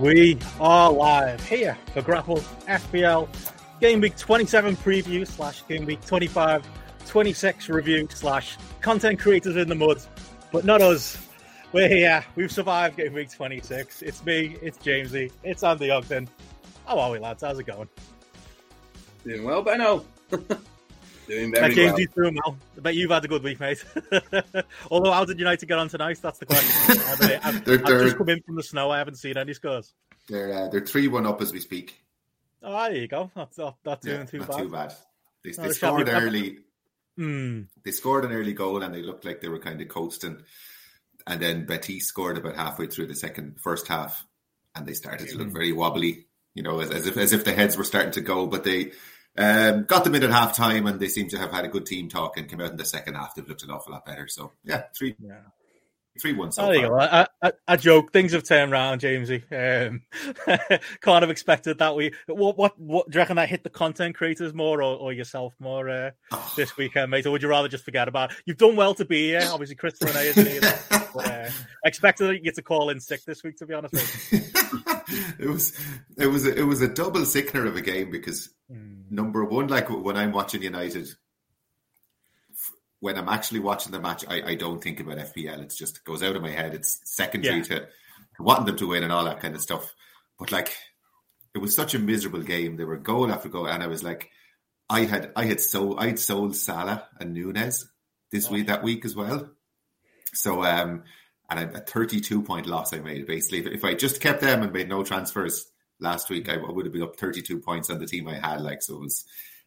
We are live here for Grapple FPL Game Week 27 preview slash Game Week 25 26 review slash content creators in the mud. But not us. We're here. We've survived Game Week 26. It's me, it's Jamesy, it's Andy Ogden. How are we, lads? How's it going? Doing well, Benno. Doing very James, well. doing well. I bet you've had a good week, mate. Although, how did United get on tonight? That's the question. I've, they're, I've they're, just come in from the snow. I haven't seen any scores. They're uh, they're three one up as we speak. Oh, there you go. That's not, not yeah, too not bad. Too bad. They, they scored early. Mm. They scored an early goal and they looked like they were kind of coasting. And then Betis scored about halfway through the second first half, and they started mm. to look hmm. very wobbly. You know, as, as if as if the heads were starting to go, but they um, got them in at half time and they seem to have had a good team talk and came out in the second half. They've looked an awful lot better. So, yeah, three. Yeah. Three one. So oh, there you go. I, I, I, joke. Things have turned around, Jamesy. Um, can't have expected that. We what what what do you reckon that hit the content creators more or, or yourself more uh, oh. this weekend, mate? Or would you rather just forget about it? You've done well to be here. Obviously, Christopher and I isn't but, uh, expected you to call in sick this week. To be honest, it was it was a, it was a double sickener of a game because mm. number one, like when I'm watching United when I'm actually watching the match, I, I don't think about FPL. It's just it goes out of my head. It's secondary yeah. to, to wanting them to win and all that kind of stuff. But like, it was such a miserable game. They were goal after goal, and I was like, I had I had sold I'd sold Salah and Nunez this oh. week that week as well. So um, and a 32 point loss I made basically. If I just kept them and made no transfers last week, I would have been up 32 points on the team I had. Like so, it was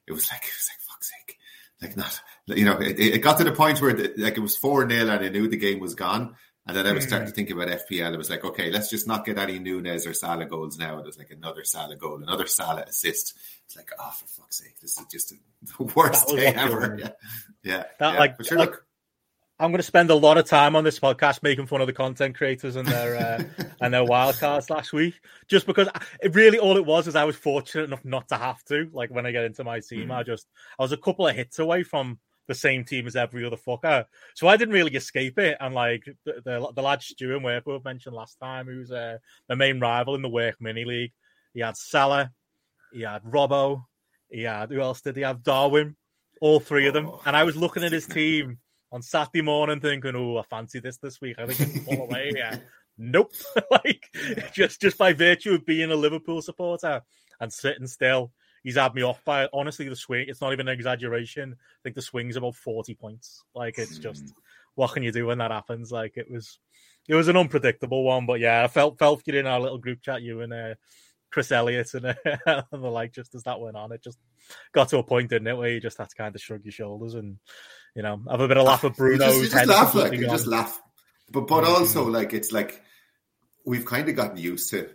it was like it was like fuck's sake, like not you know, it, it got to the point where the, like it was 4 0 and I knew the game was gone. And then I was starting to mm. think about FPL. It was like, okay, let's just not get any Nunez or Salah goals now. It was like another Salah goal, another Salah assist. It's like, oh, for fuck's sake, this is just the worst day ever. Yeah, yeah. That, yeah. Like, but sure, like, look, I'm going to spend a lot of time on this podcast making fun of the content creators and their uh, and their wildcards last week, just because it really all it was is I was fortunate enough not to have to. Like when I get into my team, mm. I just I was a couple of hits away from the same team as every other fucker. So I didn't really escape it. And like the the, the lad Stu and Work we mentioned last time, who's uh, the main rival in the Work Mini League, he had Salah, he had Robbo, he had who else did he have? Darwin, all three of them. Oh. And I was looking at his team on Saturday morning, thinking, "Oh, I fancy this this week. I think I can pull away." Yeah. Nope. like just just by virtue of being a Liverpool supporter and sitting still he's had me off by honestly the swing. It's not even an exaggeration. I think the swing's about forty points. Like it's just hmm. what can you do when that happens? Like it was, it was an unpredictable one. But yeah, I felt felt you in our little group chat, you and uh, Chris Elliott and, uh, and the like. Just as that went on, it just got to a point, didn't it, where you just had to kind of shrug your shoulders and you know have a bit of laugh at Bruno. You just, you just laugh, like you just laugh. But but mm-hmm. also like it's like we've kind of gotten used to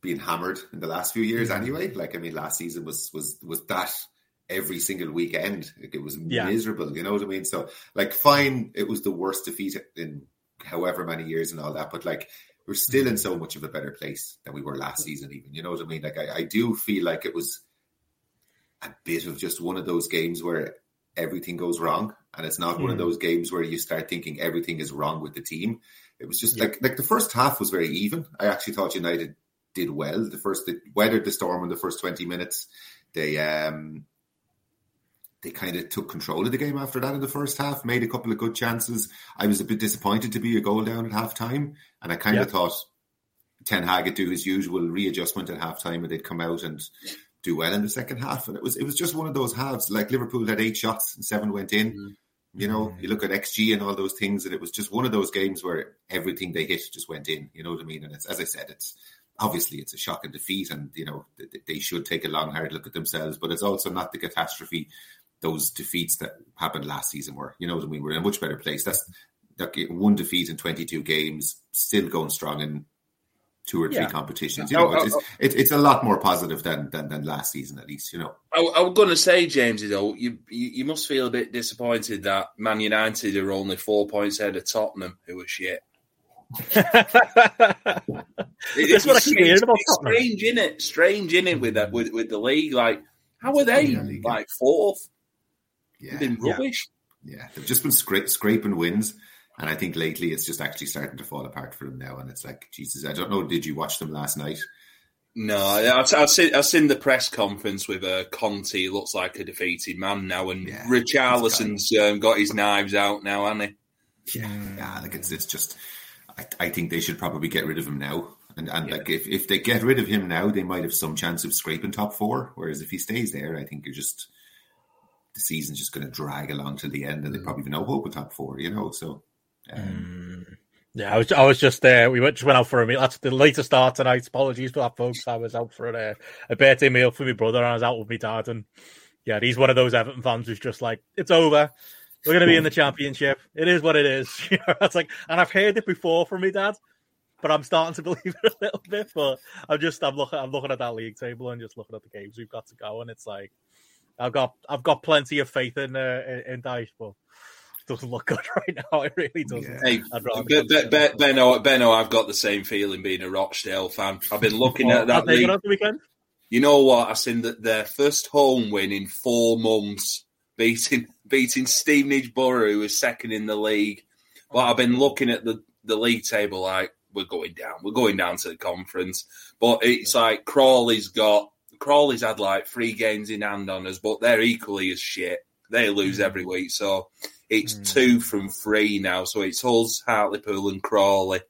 being hammered in the last few years mm-hmm. anyway. Like I mean, last season was was was that every single weekend. It was yeah. miserable. You know what I mean? So like, fine, it was the worst defeat in however many years and all that, but like we're still in so much of a better place than we were last season. Even you know what I mean? Like I, I do feel like it was a bit of just one of those games where everything goes wrong, and it's not mm. one of mm. those games where you start thinking everything is wrong with the team. It was just yeah. like like the first half was very even. I actually thought United did well. The first they weathered the storm in the first twenty minutes. They um they kind of took control of the game after that in the first half, made a couple of good chances. I was a bit disappointed to be a goal down at half time, and I kind of thought Ten Hag would do his usual readjustment at half time and they'd come out and do well in the second half. And it was it was just one of those halves. Like Liverpool had eight shots and seven went in. Mm-hmm. You know, mm-hmm. you look at XG and all those things, and it was just one of those games where everything they hit just went in. You know what I mean? And it's as I said, it's obviously it's a shocking defeat, and you know they should take a long hard look at themselves. But it's also not the catastrophe those defeats that happened last season were. You know what I mean? We're in a much better place. That's one defeat in twenty two games, still going strong in two or three yeah. competitions. You know, oh, it's, oh, oh. it's, it's, a lot more positive than, than than last season, at least. You know. I, I was going to say, James, though, you, you, you must feel a bit disappointed that Man United are only four points ahead of Tottenham, who are shit. That's what I keep hearing about. Strange, in it? Strange, in it with that with, with the league. Like, how are they like fourth? Yeah, been rubbish. Yeah. yeah. they've just been scra- scraping wins. And I think lately it's just actually starting to fall apart for them now. And it's like, Jesus, I don't know. Did you watch them last night? No, I've, I've seen I've seen the press conference with uh, Conte. Looks like a defeated man now, and Yeah, Richarlison's um, got his knives out now, hasn't he? Yeah, yeah. Like it's it's just. I, I think they should probably get rid of him now. And and like if, if they get rid of him now, they might have some chance of scraping top four. Whereas if he stays there, I think you're just the season's just going to drag along to the end, and they mm. probably have no hope of top four. You know, so. Um, mm. Yeah, I was I was just there. We went just went out for a meal. That's the later start tonight. Apologies for that, folks. I was out for a, uh, a birthday meal for my brother, and I was out with my dad. And yeah, he's one of those Everton fans who's just like, "It's over. We're going to be in the championship. It is what it is." You know, that's like, and I've heard it before from me dad, but I'm starting to believe it a little bit. But I'm just I'm looking I'm looking at that league table and just looking at the games we've got to go, and it's like I've got I've got plenty of faith in uh, in, in Dyche, but it doesn't look good right now. It really doesn't. Yeah. Hey, I'd rather Be- Be- Be- Benno, Benno, I've got the same feeling being a Rochdale fan. I've been looking at that league. the weekend? You know what? I've seen that their first home win in four months, beating beating Stevenage Borough, who was second in the league. But I've been looking at the, the league table like we're going down. We're going down to the conference. But it's like Crawley's got Crawley's had like three games in hand on us, but they're equally as shit. They lose every week. So it's Mm. two from three now. So it's Hulls, Hartlepool and Crawley.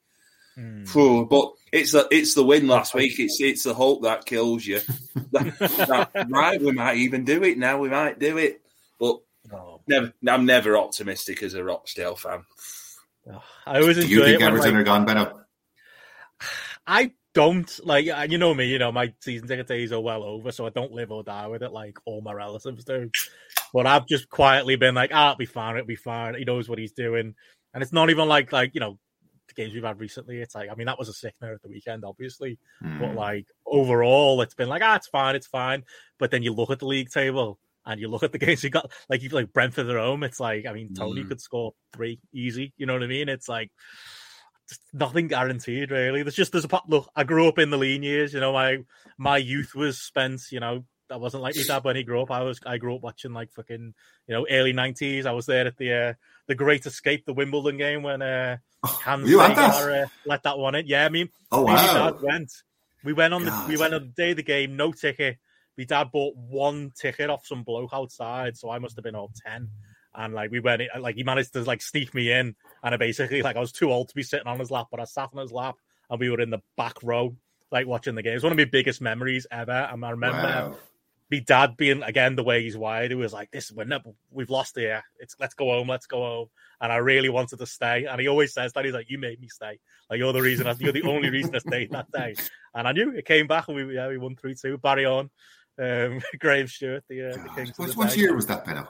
Phew, but it's the it's the win last week. It's it's the hope that kills you. That- that- right, we might even do it now. We might do it, never. I'm never optimistic as a Rochdale fan. oh. I always do you think it when, Everton like, are gone, Benno? I don't like you know me, you know my season ticket days are well over, so I don't live or die with it like all my relatives do. But I've just quietly been like, ah, it'll be fine, it'll be fine. He knows what he's doing, and it's not even like like you know the games we've had recently. It's like I mean that was a sickener at the weekend, obviously, Hmm. but like overall, it's been like ah, it's fine, it's fine. But then you look at the league table. And you look at the games you got, like you like Brentford at home. It's like, I mean, Toney Mm. could score three easy. You know what I mean? It's like, nothing guaranteed really. There's just there's a look. I grew up in the lean years. You know, my my youth was spent. You know, that wasn't like my dad when he grew up. I was I grew up watching like fucking you know early nineties. I was there at the uh, the Great Escape, the Wimbledon game when uh, Hans were you that? Uh, let that one in. Yeah, I mean, Oh wow! dad went. We went on the we went on the day of the game, no ticket. My dad bought one ticket off some bloke outside, so I must have been all ten. And like we went, like he managed to like sneak me in, and I basically like I was too old to be sitting on his lap, but I sat on his lap, and we were in the back row, like watching the game. It's one of my biggest memories ever. And I remember Wow. my dad being again the way he's wired. He was like, "This we're never, we've lost here. It's let's go home, let's go home." And I really wanted to stay. And he always says that he's like, "You made me stay. Like you're the reason. I, you're the only reason I stayed that day." And I knew it came back, and we yeah we won three two. Barry on, um, Graham Stuart, the, uh, the. Kings. the what year was that, Benno?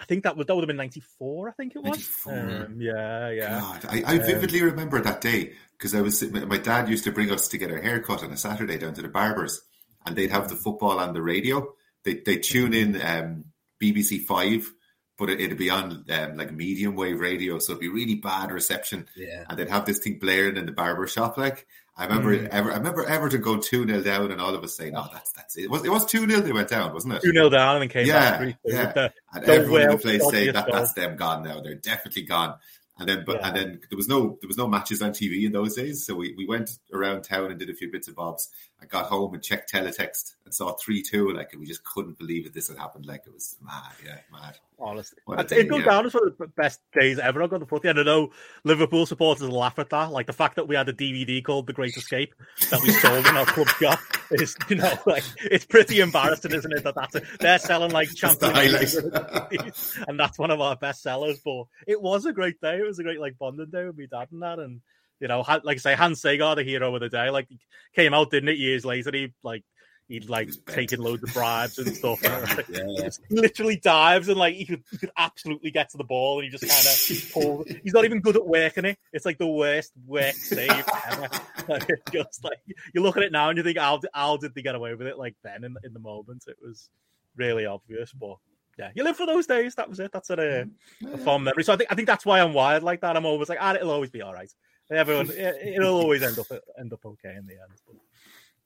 I think that was that would have been ninety four. I think it was. 94. Um, yeah, yeah. God, I, I vividly remember that day because I was my dad used to bring us to get our hair cut on a Saturday down to the barbers, and they'd have the football on the radio. They they tune in um, BBC Five, but it, it'd be on um, like medium wave radio, so it'd be really bad reception, Yeah. and they'd have this thing blaring in the barber shop. Like I remember, Mm. Ever, I remember Everton going two 0 down, and all of us saying, "Oh, that's that's it." It was it was two 0 They went down, wasn't it? Two 0 down and came Yeah, back yeah. The- and the everyone in the place saying that that's them gone now. They're definitely gone. And then, but Yeah. and then there was no there was no matches on TV in those days. So we, we went around town and did a few bits of bobs. I got home and checked teletext and saw three two. Like we just couldn't believe that this had happened. Like it was mad, yeah, mad. honestly. It day, goes yeah. down as one of the best days ever. I've got the footy. And I know Liverpool supporters laugh at that. Like the fact that we had a DVD called The Great Escape that we sold in our club shop is, you know, like it's pretty embarrassing, isn't it? That that's a, they're selling like the and that's one of our best sellers. But it was a great day. It was a great like bonding day with my dad and that. And you know, like I say, Hans Segar, the hero of the day, like came out, didn't it? Years later, he like he'd like bent. taken loads of bribes and stuff. Yeah. He literally dives and like he could, he could absolutely get to the ball and he just kind of. He's not even good at working it. It's like the worst work save ever. Like, just like you look at it now and you think, how, how did they get away with it? Like then in, in the moment, it was really obvious. But yeah, you live for those days. That was it. That's a, a fond memory. So I think I think that's why I'm wired like that. I'm always like, ah, it'll always be all right. Everyone, it, it'll always end up end up okay in the end. But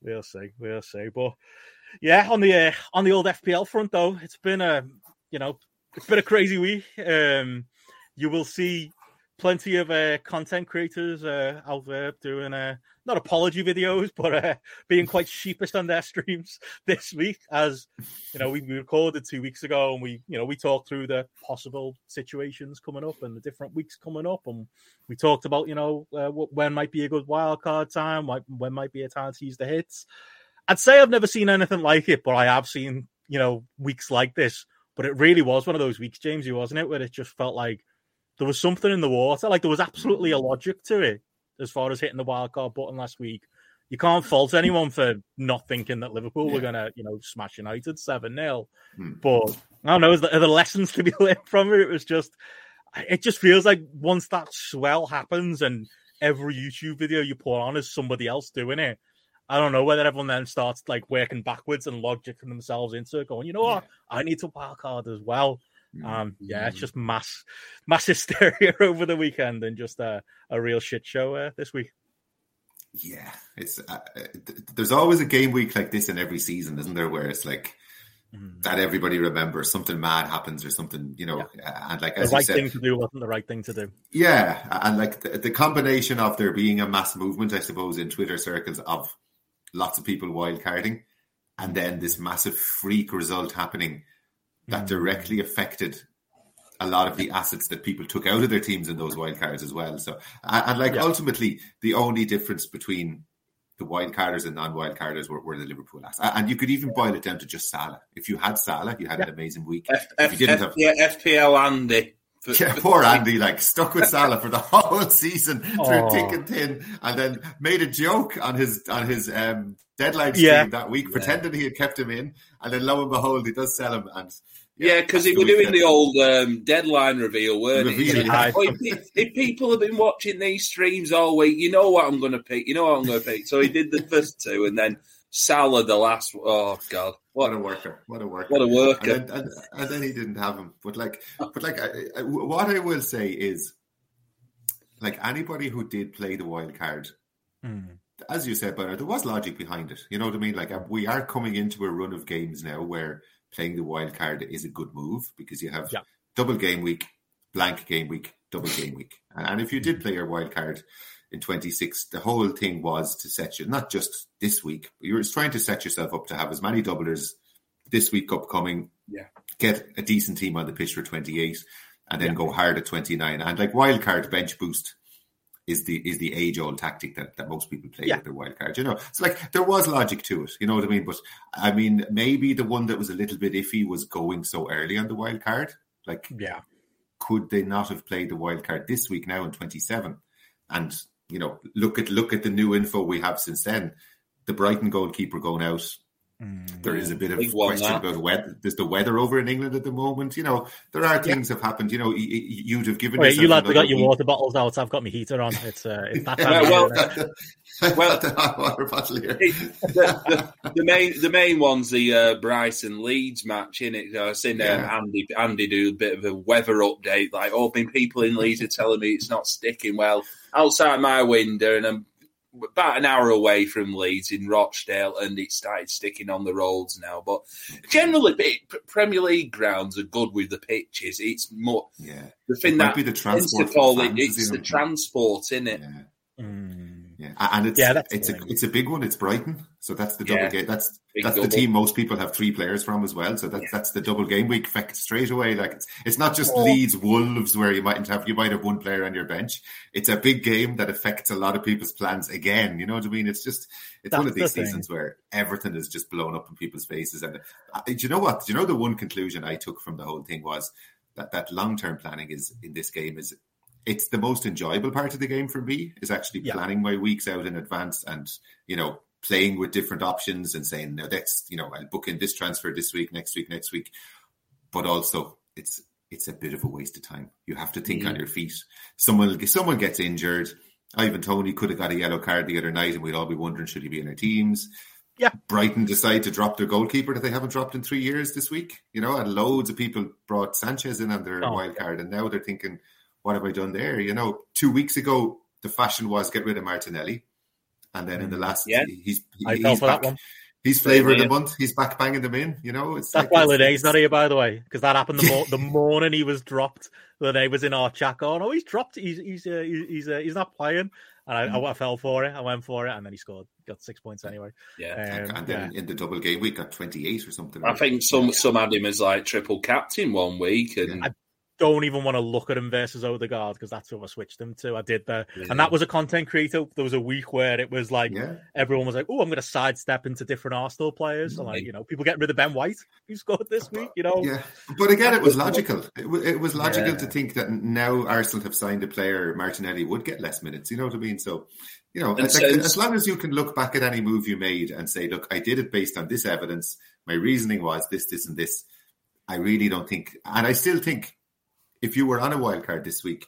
we'll see. We'll see. But yeah, on the uh, on the old FPL front though, it's been a you know it's been a crazy week. Um, you will see plenty of uh, content creators uh, out there doing uh, not apology videos, but uh, being quite sheepish on their streams this week. As you know, we, we recorded two weeks ago, and we you know we talked through the possible situations coming up and the different weeks coming up, and we talked about you know uh, when might be a good wild card time, when might be a time to use the hits. I'd say I've never seen anything like it, but I have seen you know weeks like this. But it really was one of those weeks, Jamesy, wasn't it, where it just felt like there was something in the water. Like there was absolutely a logic to it as far as hitting the wild card button last week. You can't fault anyone for not thinking that Liverpool yeah. were going to, you know, smash United 7 0. Hmm. But I don't know, are the lessons to be learned from it? It was just, it just feels like once that swell happens and every YouTube video you put on is somebody else doing it, I don't know whether everyone then starts like working backwards and logicking themselves into it, going, you know what, yeah. I need to wild card as well. Mm-hmm. Um, yeah, it's just mass mass hysteria over the weekend and just a, a real shit show uh, this week. Yeah, it's uh, uh there's always a game week like this in every season, isn't there? Where it's like mm. that everybody remembers something mad happens or something, you know, yeah. And like the right said, thing to do wasn't the right thing to do. Yeah, and like the, the combination of there being a mass movement, I suppose, in Twitter circles of lots of people wildcarding, and then this massive freak result happening that directly affected a lot of the assets that people took out of their teams in those wildcards as well. So, and, and like yeah. ultimately, the only difference between the wildcarders and non-wildcarders were, were the Liverpool assets. And you could even boil it down to just Salah. If you had Salah, you had yeah. an amazing week. F- if you didn't F- have, yeah, FPL Andy. For, yeah, poor Andy, like stuck with Salah for the whole season through thick and thin, and then made a joke on his on his um, deadline stream yeah. that week, pretending he had kept him in, and then lo and behold, he does sell him, and yeah, because he was doing the old um, deadline reveal, weren't reveal, oh, if, if, people have been watching these streams all week, you know what I'm going to pick. You know what I'm going to pick. So he did the first two, and then Salah the last. Oh God, what, what a worker! What a worker! What a worker! And then, and, and then, he didn't have him. But like, but like, I, I, what I will say is, like anybody who did play the wild card. Mm. As you said, but there was logic behind it. You know what I mean? Like we are coming into a run of games now where playing the wild card is a good move because you have yeah. double game week, blank game week, double game week. And if you did mm-hmm. play your wild card in 26, the whole thing was to set you, not just this week, but you were trying to set yourself up to have as many doublers this week upcoming, yeah. get a decent team on the pitch for 28, and then yeah. go hard at 29. And like wild card bench boost is the is the age old tactic that, that most people play yeah. with their wild card. You know, it's like there was logic to it. You know what I mean? But I mean, maybe the one that was a little bit iffy was going so early on the wild card. Like, yeah, could they not have played the wild card this week now in twenty seven? And you know, look at look at the new info we have since then. The Brighton goalkeeper going out Mm, there is a bit of question about weather. There's the weather over in England at the moment. You know, there are things yeah. have happened. You know, you'd have given. Wait, you lads have got your water bottles out. I've got my heater on. It's, uh, it's that time. well, well, the water bottle here. the, the, the, main, the main one's the uh, Brighton Leeds match. In it, I've seen um, yeah. Andy, Andy do a bit of a weather update. Like, oh, been people in Leeds are telling me it's not sticking well outside my window, and I'm about an hour away from Leeds in Rochdale, and it started sticking on the roads now. But generally, Premier League grounds are good with the pitches. It's more yeah. The thing that be the transport it, it's the transport, in it? Yeah. And it's yeah, it's a it's a big one. It's Brighton, so that's the double yeah. game. That's big that's double. the team most people have three players from as well. So that's yeah. that's the double game week effect straight away. Like it's it's not just oh. Leeds Wolves where you mightn't have you might have one player on your bench. It's a big game that affects a lot of people's plans again. You know what I mean? It's just it's that's one of these the seasons where everything is just blown up in people's faces. And uh, do you know what? Do you know the one conclusion I took from the whole thing was that that long term planning is in this game is it's the most enjoyable part of the game for me is actually yeah. planning my weeks out in advance and you know playing with different options and saying no that's you know I'll book in this transfer this week next week next week but also it's it's a bit of a waste of time you have to think mm. on your feet someone someone gets injured Ivan Toney could have got a yellow card the other night and we'd all be wondering should he be in our teams yeah. Brighton decide to drop their goalkeeper that they haven't dropped in three years this week. You know, and loads of people brought Sanchez in on their oh, wild card, and now they're thinking, what have I done there? You know, two weeks ago, the fashion was get rid of Martinelli. And then in the mm. last, yeah. he's, he, he's back. He's flavour of the month. He's back banging them in. You know, it's that's like, why Linney's not here, by the way, because that happened the, mo- the morning he was dropped. Linney was in our chat going, "Oh, he's dropped. He's he's uh, he's uh, he's not playing." And I, mm. I, fell for it. I went for it, and then he scored. Got six points anyway. Yeah, um, and then yeah. in the double game week, got twenty eight or something. I think some yeah. some had him as like triple captain one week, and I don't even want to look at him versus Odegaard because that's who I switched them to. I did that, yeah. and that was a content creator. There was a week where it was like yeah. everyone was like, "Oh, I'm going to sidestep into different Arsenal players." So, like mm. you know, people getting rid of Ben White, who scored this week. You know, yeah. But again, it was logical. It was, it was logical yeah. to think that now Arsenal have signed a player, Martinelli would get less minutes. You know what I mean? So. You know, like, as long as you can look back at any move you made and say, "Look, I did it based on this evidence. My reasoning was this, this, and this." I really don't think, and I still think if you were on a wild card this week,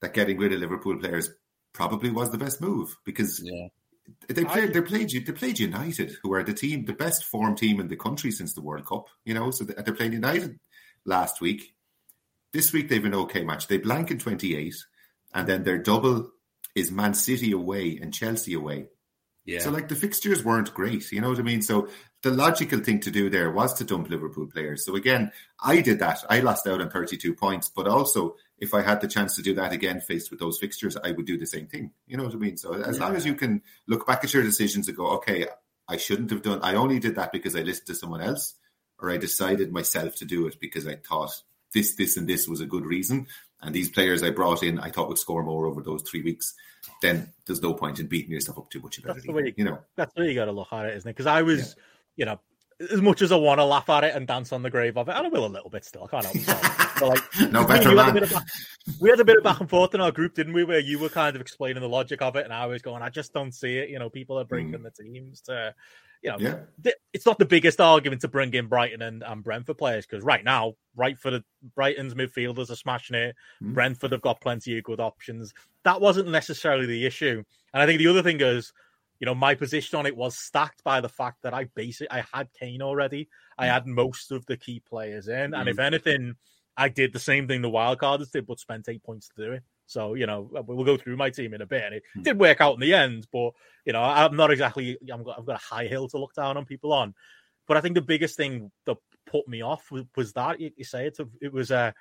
that getting rid of Liverpool players probably was the best move because yeah. they played they played they played United, who are the team, the best form team in the country since the World Cup. You know, so they're playing United last week. This week they've an okay match. They blank in twenty eight, and then their double is Man City away and Chelsea away. Yeah. So like the fixtures weren't great, you know what I mean? So the logical thing to do there was to dump Liverpool players. So again, I did that. I lost out on 32 points, but also if I had the chance to do that again faced with those fixtures, I would do the same thing. You know what I mean? So as yeah. long as you can look back at your decisions and go, okay, I shouldn't have done I only did that because I listened to someone else or I decided myself to do it because I thought this, this, and this was a good reason. And these players I brought in, I thought would score more over those three weeks. Then there's no point in beating yourself up too much about that's it. You, you know, that's the way you got to look at it, isn't it? Because I was, yeah. You know, as much as I want to laugh at it and dance on the grave of it, and I will a little bit still. I can't help but like, no better we, man. Had back, we had a bit of back and forth in our group, didn't we? Where you were kind of explaining the logic of it, and I was going, I just don't see it. You know, people are bringing mm. the teams to, you know, yeah. it's not the biggest argument to bring in Brighton and, and Brentford players because right now, right for the Brighton's midfielders are smashing it. Mm. Brentford have got plenty of good options. That wasn't necessarily the issue, and I think the other thing is you know, my position on it was stacked by the fact that I basically I had Kane already. I mm. had most of the key players in, and if mm. anything, I did the same thing the wildcarders did, but spent eight points to do it. So you know, we'll go through my team in a bit, and it mm. did work out in the end. But you know, I'm not exactly. i have got a high hill to look down on people on. But I think the biggest thing that put me off was, was that you, you say it. It was a.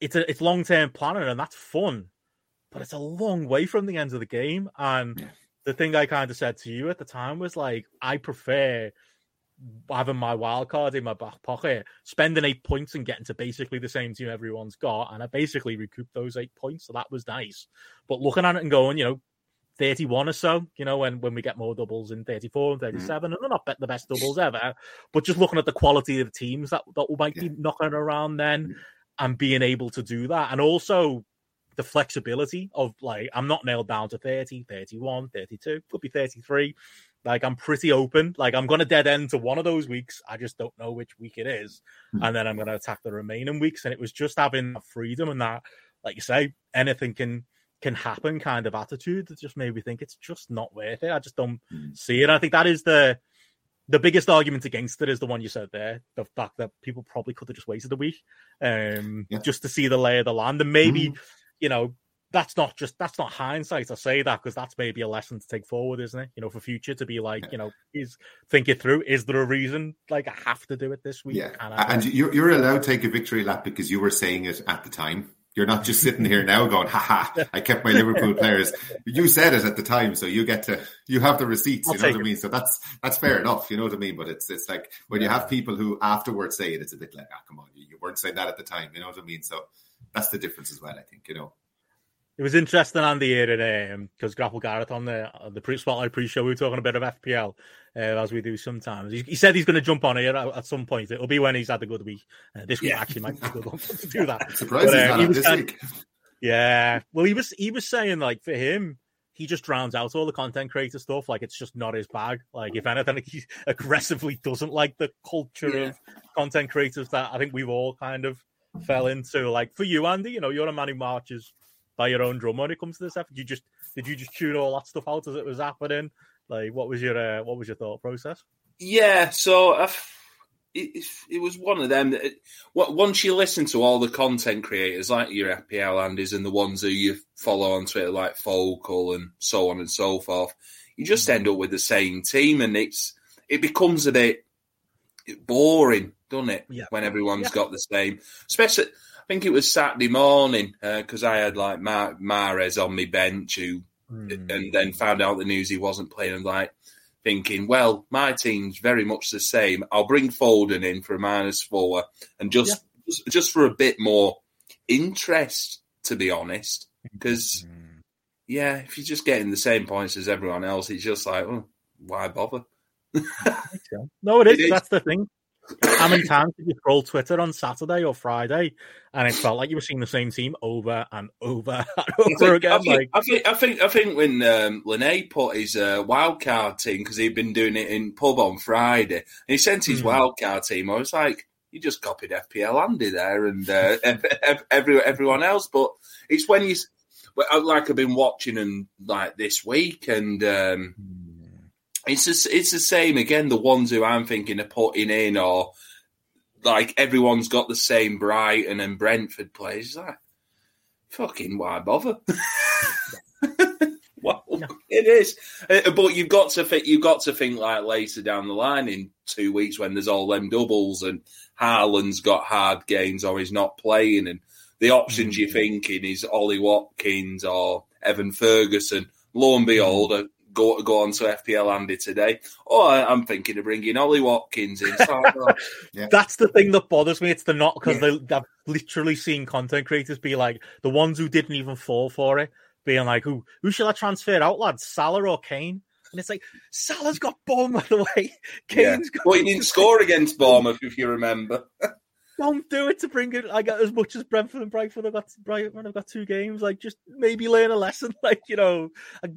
It's a it's long term planning and that's fun, but it's a long way from the end of the game and. Yeah the thing I kind of said to you at the time was like, I prefer having my wild card in my back pocket, spending eight points and getting to basically the same team everyone's got, and I basically recouped those eight points, so that was nice. But looking at it and going, you know, 31 or so, you know, when, when we get more doubles in 34 and mm. 37, mm. and they're not the best doubles ever, but just looking at the quality of the teams that, that might yeah. be knocking around then mm. and being able to do that. And also the flexibility of like I'm not nailed down to 30, 31, 32, could be 33. Like I'm pretty open. Like I'm gonna dead end to one of those weeks. I just don't know which week it is. Mm-hmm. And then I'm gonna attack the remaining weeks. And it was just having that freedom and that, like you say, anything can can happen kind of attitude that just made me think it's just not worth it. I just don't mm-hmm. see it. I think that is the the biggest argument against it is the one you said there the fact that people probably could have just waited a week um yeah. just to see the lay of the land and maybe mm-hmm you know, that's not just that's not hindsight. I say that because that's maybe a lesson to take forward, isn't it? You know, for future to be like, you know, is think it through. Is there a reason like I have to do it this week? Yeah, and you're you're allowed to take a victory lap because you were saying it at the time. You're not just sitting here now going, "Ha ha! I kept my Liverpool players." You said it at the time, so you get to you have the receipts. I'll you know what I mean? So that's that's fair enough. You know what I mean? But it's it's like when you have people who afterwards say it, it's a bit like, "Ah, come on, you weren't saying that at the time." You know what I mean? So that's the difference as well. I think you know. It was interesting on the air today because um, Grapple Gareth on the the pre spotlight pre-show we were talking a bit of FPL uh, as we do sometimes. He, he said he's going to jump on here at, at, some point. It'll be when he's had a good week. Uh, this week yeah. actually might be a good one to do that. Surprising uh, he was saying, Yeah, well, he was he was saying like for him, he just drowns out all the content creator stuff. Like it's just not his bag. Like if anything, he aggressively doesn't like the culture yeah. of content creators that I think we've all kind of fell into. Like for you, Andy, you know, you're a man who marches by your own drum when it comes to this stuff? You just did you just tune all that stuff out as it was happening? Like, what was your uh, what was your thought process? Yeah, so uh, it, it was one of them. That, once you listen to all the content creators like your FPL Andys and the ones who you follow on Twitter like Focal and so on and so forth, you just end up with the same team, and it's it becomes a bit boring, doesn't it? Yeah. When everyone's Yeah. got the same, especially. I think it was Saturday morning because I had like Mar- Mahrez on my bench who Hmm. and then found out the news he wasn't playing and like thinking, well, my team's very much the same. I'll bring Foden in for a minus four and just just, just for a bit more interest, to be honest. Because Hmm. yeah, if you're just getting the same points as everyone else, it's just like, oh, why bother? No, it is. It is. That's the thing. How many times did you scroll Twitter on Saturday or Friday, and it felt like you were seeing the same team over and over and I over think, I again? think, Like, I think, I think, I think when um, Linney put his uh, wildcard team because he'd been doing it in pub on Friday, and he sent his Hmm. wildcard team. I was like, you just copied FPL Andy there and uh, ev- ev- every, everyone else. But it's when you, s- well, I- like I've been watching and like this week, and um, it's just, it's the same again. The ones who I'm thinking of putting in, or like everyone's got the same Brighton and Brentford players. It's like, fucking why bother? well, it is, Uh, but you've got to think. You've got to think like later down the line in two weeks when there's all them doubles and Haaland's got hard games or he's not playing, and the options you're thinking is Ollie Watkins or Evan Ferguson. Lo and behold, uh, go go on to FPL Andy today. Oh, I- I'm thinking of bringing Ollie Watkins in. So, uh, that's the thing that bothers me. It's the not because Yeah. they I've literally seen content creators be like the ones who didn't even fall for it, being like, "Who who shall I transfer out, lads? Salah or Kane?" And it's like Salah's got bomb by the way. yeah. Kane's got. Well, he didn't score against Bournemouth, if you remember. Don't do it to bring it. I got as much as Brentford and Brightford have got. Brighton have got two games. Like, just maybe learn a lesson. Like, you know, like,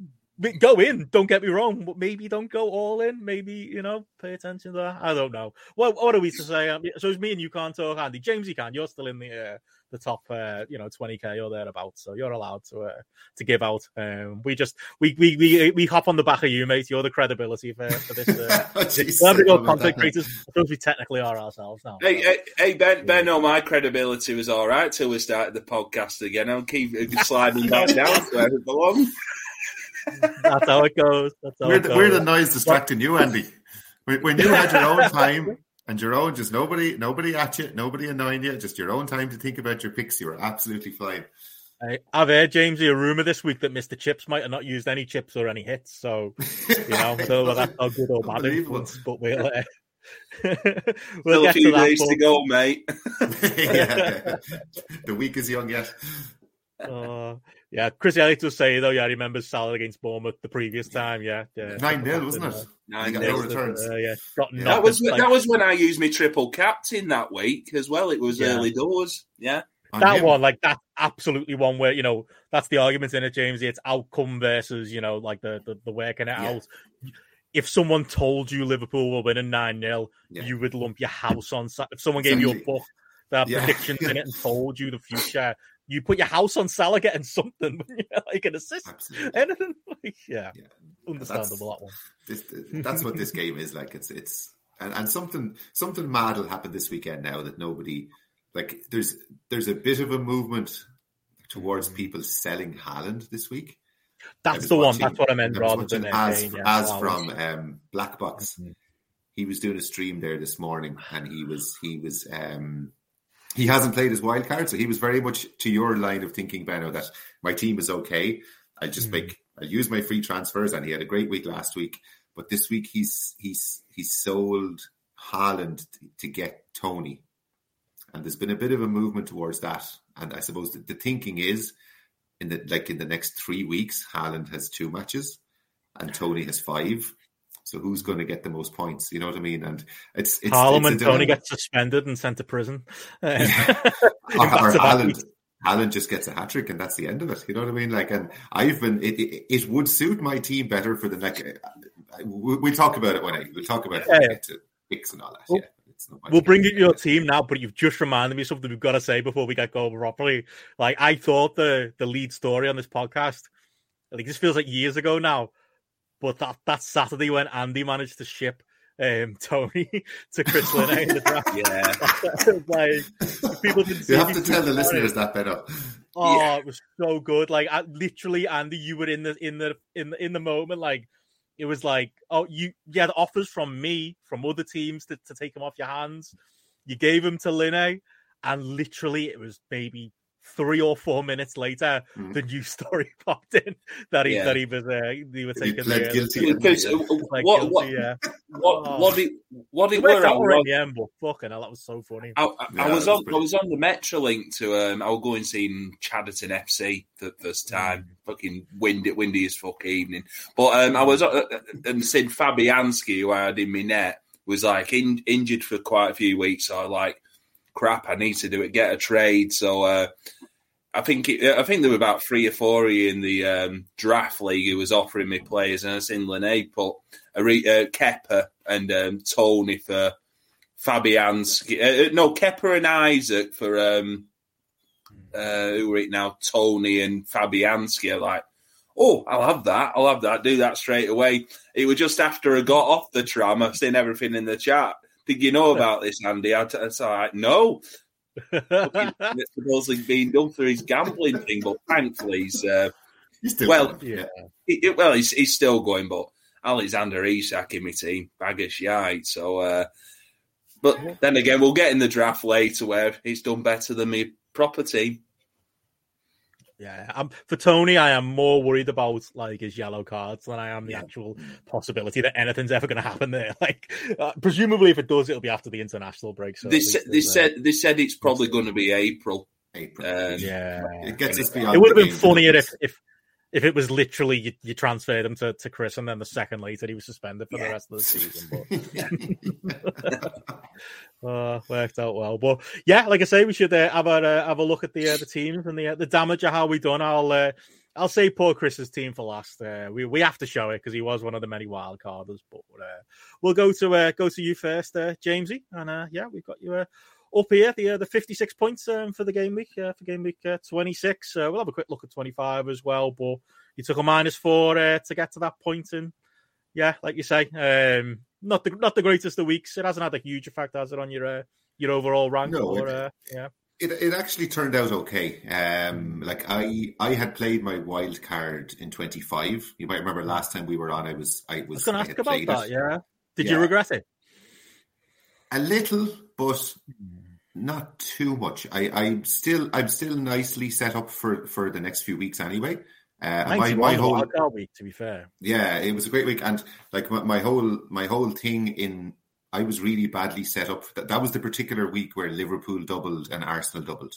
go in. Don't get me wrong, but maybe don't go all in. Maybe you know, pay attention to that. I don't know. Well, what are we to say? Um, so it's me and you can't talk, Andy. James, you can. You're still in the uh, the top, uh, you know, twenty k or thereabouts. So you're allowed to uh, to give out. Um, we just we we we we hop on the back of you, mate. You're the credibility for, for this. Uh, we're having to go I don't know about content creators. Suppose we technically are ourselves now. Hey, so. hey, hey, Ben, Ben, oh, my credibility was all right till we started the podcast again. I'll keep sliding back down to where it belongs. That's how it goes. That's how We're it the, goes. we're the noise distracting you, Andy. When when you had your own time and your own, just nobody, nobody at you, nobody annoying you, just your own time to think about your picks. You were absolutely fine. Hey, I've heard Jamesy a rumor this week that Mr. Chips might have not used any chips or any hits. So you know, I don't know whether that's how good or bad influence, but we'll uh, Still we'll a get few to that. days to go, mate. yeah. The week is young yet. Uh, yeah, Chris Elliott will say though. Yeah, he remembers Salah against Bournemouth the previous time. Yeah, yeah, Nine 0 wasn't it? Nine nil. returns. Uh, yeah, got Yeah. That was like- that was when I used my triple captain that week as well. It was Yeah. early doors. Yeah, On that him. one, like that's absolutely one where you know that's the argument in it, James. It's outcome versus you know like the the, the working it Yeah. out. If someone told you Liverpool were winning nine 0 you would lump your house on. Sa- If someone gave you a book that had Yeah. predictions in it and told you the future, you put your house on Salah getting something, like an assist, Absolutely. anything. Like, yeah, Yeah. understandable that one. This, that's what this game is like. It's it's and, and something something mad will happen this weekend now that nobody like. There's there's a bit of a movement towards people selling Haaland this week. That's the one. That's what I meant. I Rather than as, yeah. as Wow. from um, Black Box. Mhm. He was doing a stream there this morning, and he was he was um, he hasn't played his wild card, so he was very much to your line of thinking, Benno, that my team is okay. I'll just Mhm. make I'll use my free transfers, and he had a great week last week. But this week he's he's he's sold Haaland to get Toney, and there's been a bit of a movement towards that. And I suppose the, the thinking is in the like in the next three weeks, Haaland has two matches, and Toney has five. So who's going to get the most points? You know what I mean? And it's it's, Haaland and Toney get suspended and sent to prison. Uh, or, or Haaland, weeks. Haaland just gets a hat trick and that's the end of it. You know what I mean? Like, and I've been. It, it, it would suit my team better for the next. We'll, we'll talk about it when I. We'll talk about it when Yeah, we get to picks and all that. We'll- yeah, We'll bring in your team now, but you've just reminded me of something we've got to say before we get going properly. Like I thought the the lead story on this podcast, like this feels like years ago now, but that that Saturday when Andy managed to ship um Toney to Chris Linney in the draft, yeah. like people didn't see You have to tell the about it. listeners that better. Oh, yeah. it was so good. Like I, literally, Andy, you were in the in the in the in the moment. Like it was like, oh, you, you had offers from me, from other teams to, to take him off your hands. You gave him to Linney, and literally it was maybe three or four minutes later, mm. the news story popped in that he yeah. that he was uh, he was taking pled guilty. Because, uh, like what, guilty, what, yeah. what, oh. what it what it, it were out in the end, but fucking hell, that was so funny. I, I, yeah, I was on I was on the Metrolink to um, I was going and seeing Chadderton FC for the first time. Mm. Fucking windy, windy as fuck evening. But um, I was uh, uh and Sid Fabianski, who I had in my net, was like in, injured for quite a few weeks. So I like crap, I need to do it, get a trade. So uh, I think it, I think there were about three or four in the um, draft league who was offering me players, and I seen Linney put a uh, Kepa and um, Toney for Fabianski. Uh, uh, no, Kepa and Isak for um, uh, who are it now? Toney and Fabianski. Are like, oh, I'll have that. I'll have that. Do that straight away. It was just after I got off the tram. I've seen everything in the chat. Did you know about this, Andy? I t- it's all right. No. It's supposedly being done for his gambling thing, but thankfully he's, uh, he's still well, going. yeah. He, well, he's, he's still going, but Alexander Isak in my team, bag of shite. So, uh, but then again, we'll get in the draft later where he's done better than me proper team. Yeah, I'm, for Toney, I am more worried about like his yellow cards than I am the yeah. actual possibility that anything's ever going to happen there. Like, uh, presumably, if it does, it'll be after the international break. So they, said, they said they said it's probably going to be April. April. Um, yeah, it gets us beyond. It would have been funnier if, if if it was literally you, you, transferred him to, to Chris and then the second later he was suspended for yeah. the rest of the season. But uh, worked out well. But yeah, like I say, we should uh, have a uh, have a look at the uh, the teams and the uh, the damage of how we done. I'll uh, I'll say poor Chris's team for last. we we have to show it because he was one of the many wild carders. But we'll go to go to you first, Jamesy, and yeah, we've got you up here, the uh, the 56 points um, for the game week, uh, for game week uh, 26. Uh, we'll have a quick look at 25 as well, but you took a minus four uh, to get to that point, and yeah, like you say, um, not the not the greatest of weeks. It hasn't had a huge effect, has it, on your uh, your overall rank? No, or, it, yeah. It, it actually turned out okay. Um, like I I had played my wild card in 25. You might remember last time we were on. I was I was, was going to ask about that. It. Yeah. Did yeah. you regret it? A little, but not too much. I, I'm still I'm still nicely set up for for the next few weeks anyway. Uh, my, my whole week, to be fair, yeah, it was a great week, and like my, my whole my whole thing in I was really badly set up. That, that was the particular week where Liverpool doubled and Arsenal doubled.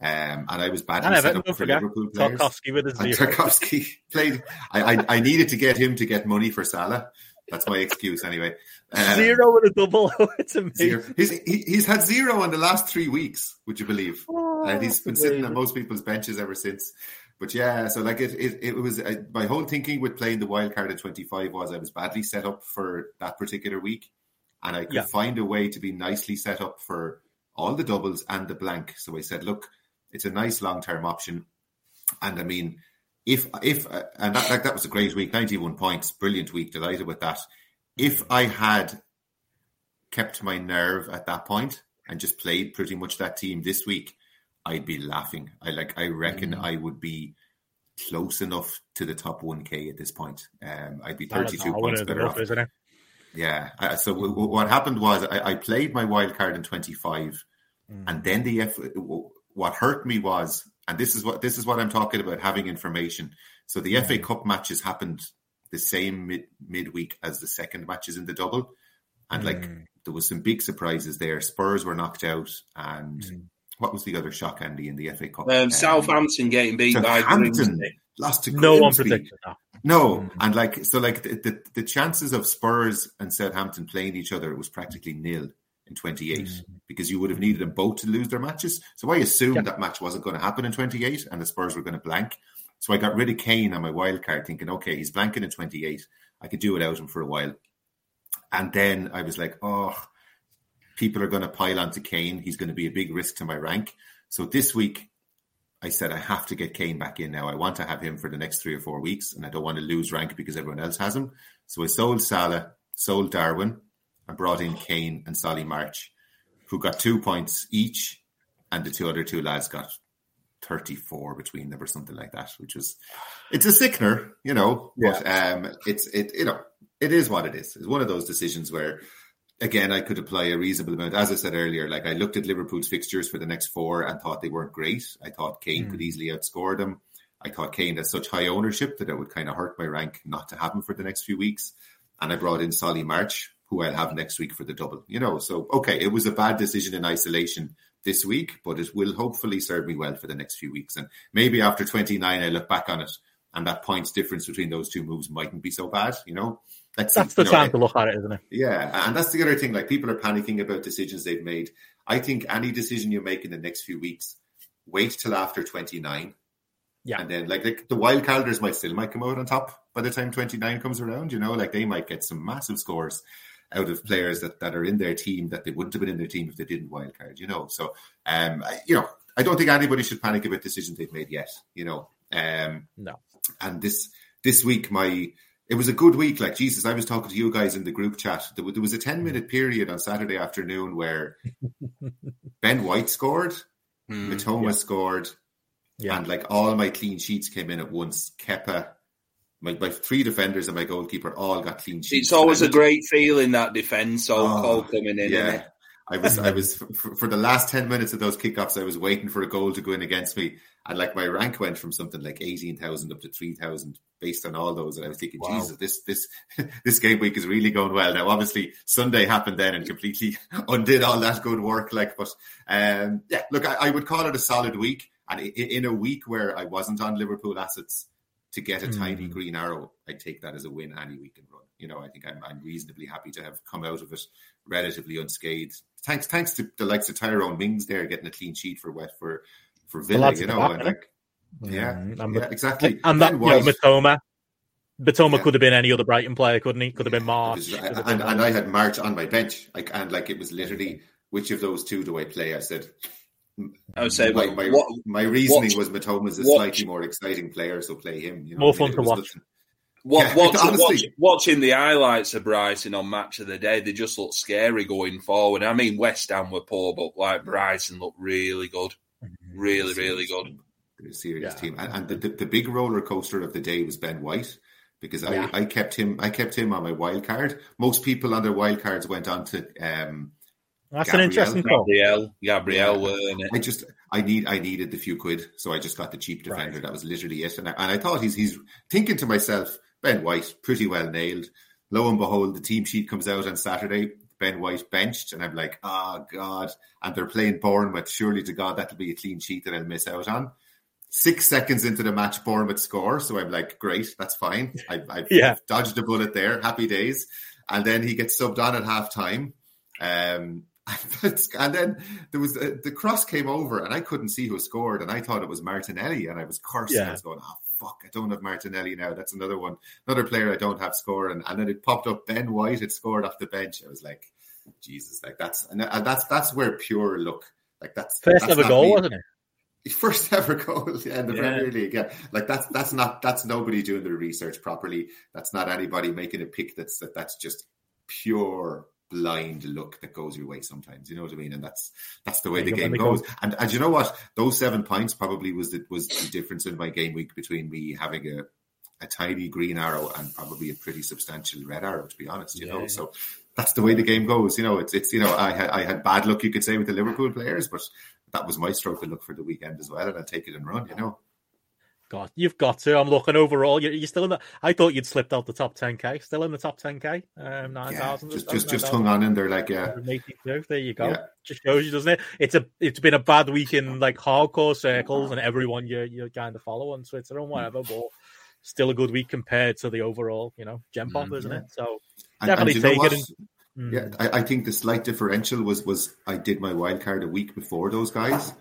Um, and I was badly set up for Liverpool players. Tarkowski with his zero. Tarkowski played. I, I, I needed to get him to get money for Salah. That's my excuse anyway. Um, zero with a double. it's amazing. He's, he, he's had zero in the last three weeks, would you believe? Oh, and he's been sitting on most people's benches ever since. But yeah, so like it, it, it was uh, my whole thinking with playing the wild card at 25 was I was badly set up for that particular week. And I could yeah. find a way to be nicely set up for all the doubles and the blank. So I said, look, it's a nice long term option. And I mean, if if uh, and that like that was a great week, ninety one points, brilliant week, delighted with that. If I had kept my nerve at that point and just played pretty much that team this week, I'd be laughing. I like I reckon mm. I would be close enough to the top one k at this point. Um, I'd be thirty two points better off. Isn't it? Yeah. I, so w- w- what happened was I, I, played my wild card in twenty five, mm. and then the F- what hurt me was and this is what this is what I'm talking about having information. So the mm-hmm. FA Cup matches happened the same mid midweek as the second matches in the double, and mm. like there was some big surprises there. Spurs were knocked out, and mm. what was the other shock, Andy, in the FA Cup? Um, um, Southampton getting beat by lost to no one predicted that. No, mm. and like so, like the, the, the chances of Spurs and Southampton playing each other was practically nil in 28 mm-hmm. because you would have needed them both to lose their matches. So I assumed yeah. that match wasn't going to happen in 28 and the Spurs were going to blank. So I got rid of Kane on my wild card thinking, okay, he's blanking in 28. I could do without him for a while. And then I was like, oh, people are going to pile onto Kane. He's going to be a big risk to my rank. So this week, I said I have to get Kane back in now. I want to have him for the next three or four weeks, and I don't want to lose rank because everyone else has him. So I sold Salah, sold Darwin, and brought in Kane and Solly March, who got two points each, and the two other two lads got 34 between them or something like that, which was it's a sickener, you know. But um it's it you know, it is what it is. It's one of those decisions where, again, I could apply a reasonable amount. As I said earlier, like I looked at Liverpool's fixtures for the next four and thought they weren't great. I thought Kane mm. could easily outscore them. I thought Kane has such high ownership that it would kind of hurt my rank not to have him for the next few weeks. And I brought in Solly March, who I'll have next week for the double. You know, so okay, it was a bad decision in isolation this week, but it will hopefully serve me well for the next few weeks. And maybe after 29, I look back on it and that points difference between those two moves mightn't be so bad, you know? That's, that's the know, time to look at it, isn't it? Yeah, and that's the other thing. Like people are panicking about decisions they've made. I think any decision you make in the next few weeks, wait till after twenty nine. Yeah, and then like, like the wild carders might still might come out on top by the time twenty nine comes around. You know, like they might get some massive scores out of players that, that are in their team that they wouldn't have been in their team if they didn't wild card. You know, so um, you know, I don't think anybody should panic about decisions they've made yet. You know, um, no. And this this week, my it was a good week. Like Jesus, I was talking to you guys in the group chat. There, there was a ten minute period on Saturday afternoon where Ben White scored, mm, Mitoma yeah. scored, yeah. and like all my clean sheets came in at once. Kepa, my, my three defenders and my goalkeeper all got clean sheets. It's always a great feeling that defence all oh, coming in. Yeah. I was, I was for, for, the last ten minutes of those kickoffs, I was waiting for a goal to go in against me, and like my rank went from something like eighteen thousand up to three thousand based on all those. And I was thinking, wow. Jesus, this this this game week is really going well. Now, obviously, Sunday happened then and completely undid all that good work. Like, but um, yeah, look, I, I, would call it a solid week, and in a week where I wasn't on Liverpool assets to get a mm. tiny green arrow, I take that as a win any week and run. You know, I think I'm, I'm reasonably happy to have come out of it relatively unscathed. Thanks, thanks to the likes of Tyrone Mings there getting a clean sheet for wet for for Villa. You know, and like, yeah, mm, yeah, exactly. And that, you know, Mitoma, Mitoma yeah. could have been any other Brighton player, couldn't he? Could have been March. and, and, and I had March on my bench, like, and like it was literally which of those two do I play? I said. I would say my my, what, my reasoning was Mitoma's a slightly more exciting player, so play him. You know, more fun to watch. Nothing, what, yeah, watch, honestly, watch, watching the highlights of Brighton on Match of the Day, they just look scary going forward. I mean, West Ham were poor, but like Brighton looked really good, mm-hmm. really, really good. A serious yeah. team, and, and the, the, the, big roller coaster of the day was Ben White because yeah. I, I kept him I kept him on my wild card. Most people on their wild cards went on to. Um, That's Gabriel. an interesting call. Gabriel, Gabriel, yeah. I just I need I needed the few quid, so I just got the cheap defender. Right. That was literally it, and I, and I thought he's he's thinking to myself Ben White, pretty well nailed. Lo and behold, the team sheet comes out on Saturday. Ben White benched, and I'm like, oh God. And they're playing Bournemouth. Surely to God, that'll be a clean sheet that I'll miss out on. Six seconds into the match, Bournemouth score. So I'm like, great, that's fine. I, I've yeah. dodged a bullet there. Happy days. And then he gets subbed on at half time. Um, and then there was the, the, cross came over and I couldn't see who scored and I thought it was Martinelli and I was cursing. Yeah. I was going, oh fuck, I don't have Martinelli now. That's another one, another player I don't have scoring. And then it popped up Ben White had scored off the bench. I was like, Jesus, like that's and uh, that's that's where pure look. Like that's first that's ever goal, me. wasn't it? First ever goal yeah, in the yeah. Premier League. Yeah, like that's that's not that's nobody doing the research properly. That's not anybody making a pick. That's that, that's just pure blind look that goes your way sometimes. You know what I mean? And that's that's the way yeah, the game goes. Go. And and you know what? Those seven points probably was the was the difference in my game week between me having a a tiny green arrow and probably a pretty substantial red arrow, to be honest. You yeah. know, so that's the way the game goes. You know, it's it's you know I had I had bad luck, you could say, with the Liverpool players, but that was my stroke of luck for the weekend as well, and I take it and run. You know. God, you've got to. I'm looking overall. You're, you're, still in the. I thought you'd slipped out the top 10k. Still in the top 10k. Um, nine thousand. Yeah, just just, just hung on in there, like yeah. There you go. Yeah. Just shows you, doesn't it? It's a. It's been a bad week in like hardcore circles and everyone you you kind of follow on Twitter and whatever, but still a good week compared to the overall, you know, gem pop, mm, isn't yeah. it? So definitely and take it. And, mm. Yeah, I, I think the slight differential was was I did my wild card a week before those guys.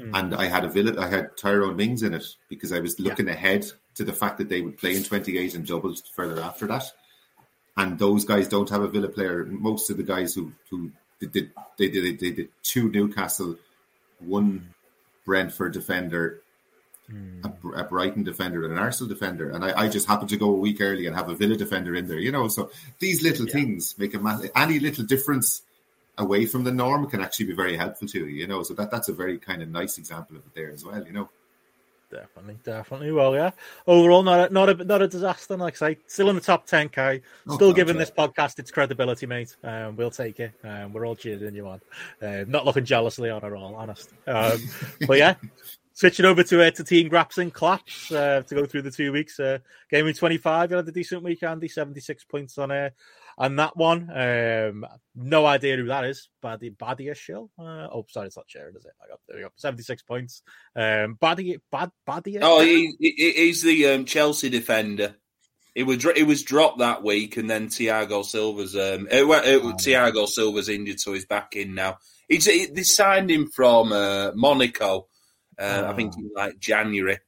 Mm. And I had a Villa, I had Tyrone Mings in it because I was looking yeah. ahead to the fact that they would play in 28 and doubles further after that. And those guys don't have a Villa player. Most of the guys who who did they did they, they did two Newcastle, one Brentford defender, mm. a, a, Brighton defender, and an Arsenal defender. And I, I, just happened to go a week early and have a Villa defender in there. You know, so these little yeah. things make a massive, any little difference away from the norm can actually be very helpful to you, you know. So that that's a very kind of nice example of it there as well, you know. Definitely, definitely. Well, yeah. Overall, not a, not a not a disaster. Like I say, still in the top ten k. Oh, still giving this podcast its credibility, mate. Um, we'll take it. Um, we're all cheering you on. Uh, not looking jealously on at all, honest. Um, but yeah, switching over to uh, to Team Graps and Claps uh, to go through the two weeks. Uh, game in twenty five. You had a decent week, Andy. Seventy six points on air. Uh, and that one, um, no idea who that is. Badia, Badiashile. Uh, oh, sorry, it's not Sharon, is it? I got there we go. Seventy six points. Um, Badia, Bad, Badia. Oh, he, he, he's the um, Chelsea defender. It was it was dropped that week, and then Thiago Silva's um, it, it, oh. Thiago Silva's injured, so he's back in now. He's they signed him from uh, Monaco. Uh, oh. I think oh. like January.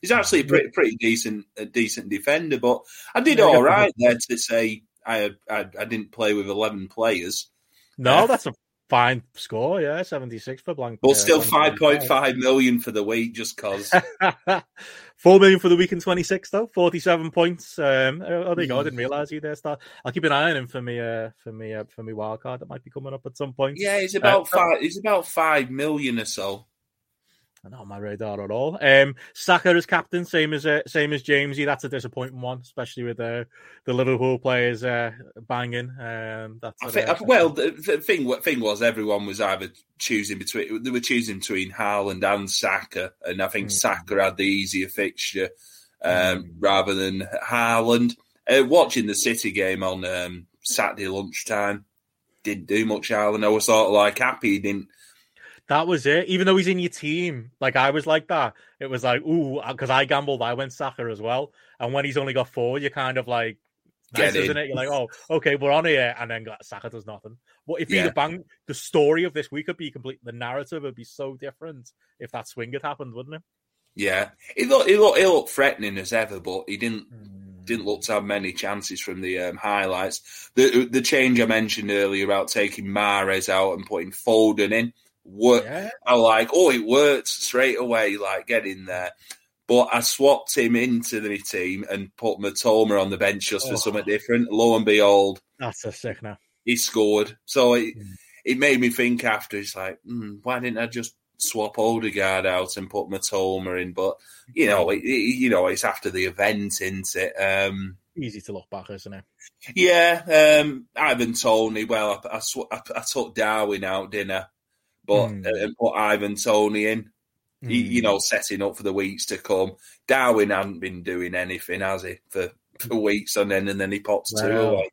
He's actually a pretty pretty decent a decent defender, but I did all right there to say I, I, I didn't play with eleven players. No, uh, that's a fine score. Yeah, seventy six for blank. But still, five point five million for the week, just cause. Four million for the week in twenty six though. Forty seven points. Um, oh, there you go. I didn't realize you there. Start. I'll keep an eye on him for me. Uh, for me. Uh, for me wild card that might be coming up at some point. Yeah, he's about uh, five. He's about five million or so not on my radar at all. Um, Saka as captain, same as uh, same as Jamesy. That's a disappointing one, especially with uh, the Liverpool players uh, banging. Um, that's I think, well, the, the thing thing was everyone was either choosing between they were choosing between Haaland and Saka, and I think mm. Saka had the easier fixture um, mm. rather than Haaland. Uh, watching the City game on um, Saturday lunchtime didn't do much. Haaland, I was sort of like happy he didn't that was it. Even though he's in your team, like I was like that. It was like, ooh, because I gambled, I went Saka as well. And when he's only got four, you're kind of like, nice, isn't it? You're like, oh, okay, we're on here, and then Saka does nothing. But if yeah. he'd bang, the story of this week would be complete. The narrative would be so different if that swing had happened, wouldn't it? Yeah, he looked, he looked, he looked threatening as ever, but he didn't. Mm didn't look to have many chances from the um, highlights. The the change I mentioned earlier about taking Mahrez out and putting Foden in, work. Yeah. I like, oh, it worked straight away, like getting there. But I swapped him into the team and put Mitoma on the bench just oh. for something different. Lo and behold, that's a sick now. He scored. So it, mm. it made me think after. It's like, mm, why didn't I just swap Odegaard out and put Mitoma in? But you know, it, it, you know, it's after the event, isn't it? Um, Easy to look back, isn't it? Yeah, um, Ivan Toney. Well, I, I, I, I took Darwin out dinner but mm. and put Ivan Toney in. Mm. He, you hmm. know, setting up for the weeks to come. Darwin hadn't been doing anything, has he, for, for weeks on end, and then he pops well. two away.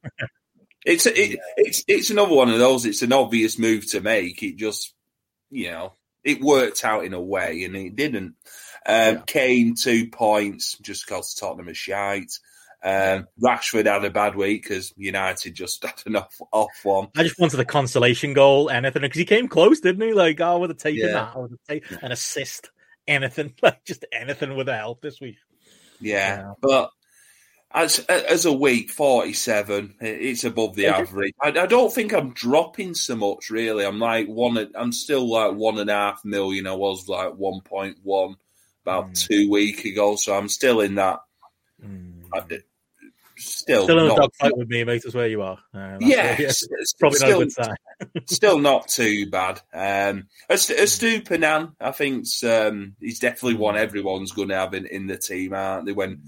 It's it, it's it's another one of those. It's an obvious move to make. It just, you know, it worked out in a way, and it didn't. Um, yeah. Kane two points just because Tottenham is shite. Um, Rashford had a bad week because United just had an off, off one. I just wanted a consolation goal, anything, because he came close, didn't he? Like, oh, I would have taken yeah. that. I would have taken an assist, anything, like just anything would have helped this week. Yeah, yeah. but as as a week, forty seven, it's above the average. I, I, don't think I'm dropping so much. Really, I'm like one. I'm still like one and a half million. I was like one point one about mm. two week ago, so I'm still in that. Mm. Still still in a dogfight with me, mate. Is where you are. Uh, yeah, probably still, not a good sign. still not too bad. Um, Estupiñán, I think um, he's definitely one everyone's going to have in, in the team, aren't they? When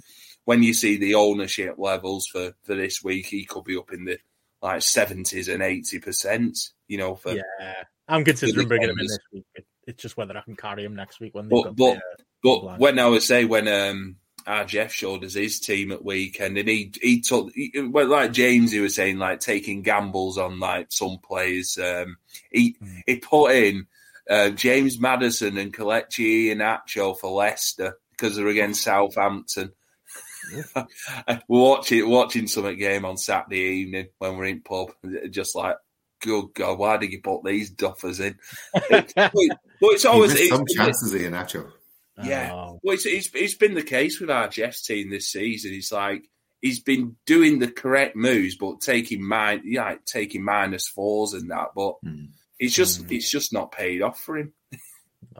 when you see the ownership levels for, for this week, he could be up in the like seventies and eighty percent. You know, for yeah, I'm considering bringing him in this week. It's just whether I can carry him next week when. But but, the, uh, but when I would say when um our Jeff showed us his team at weekend, and he he took he, well, like James, he was saying like taking gambles on like some players. Um, he mm. he put in uh, James Maddison and Kelechi Iheanacho for Leicester because they're against Southampton. we're watching watching some game on Saturday evening when we're in pub, just like. Good God! Why did you put these duffers in? It, but it's always some chances, Iheanacho. Yeah, oh. well, it's, it's, it's been the case with our Jeff's team this season. He's like he's been doing the correct moves, but taking mine, yeah, taking minus fours and that. But mm. it's just mm. it's just not paid off for him.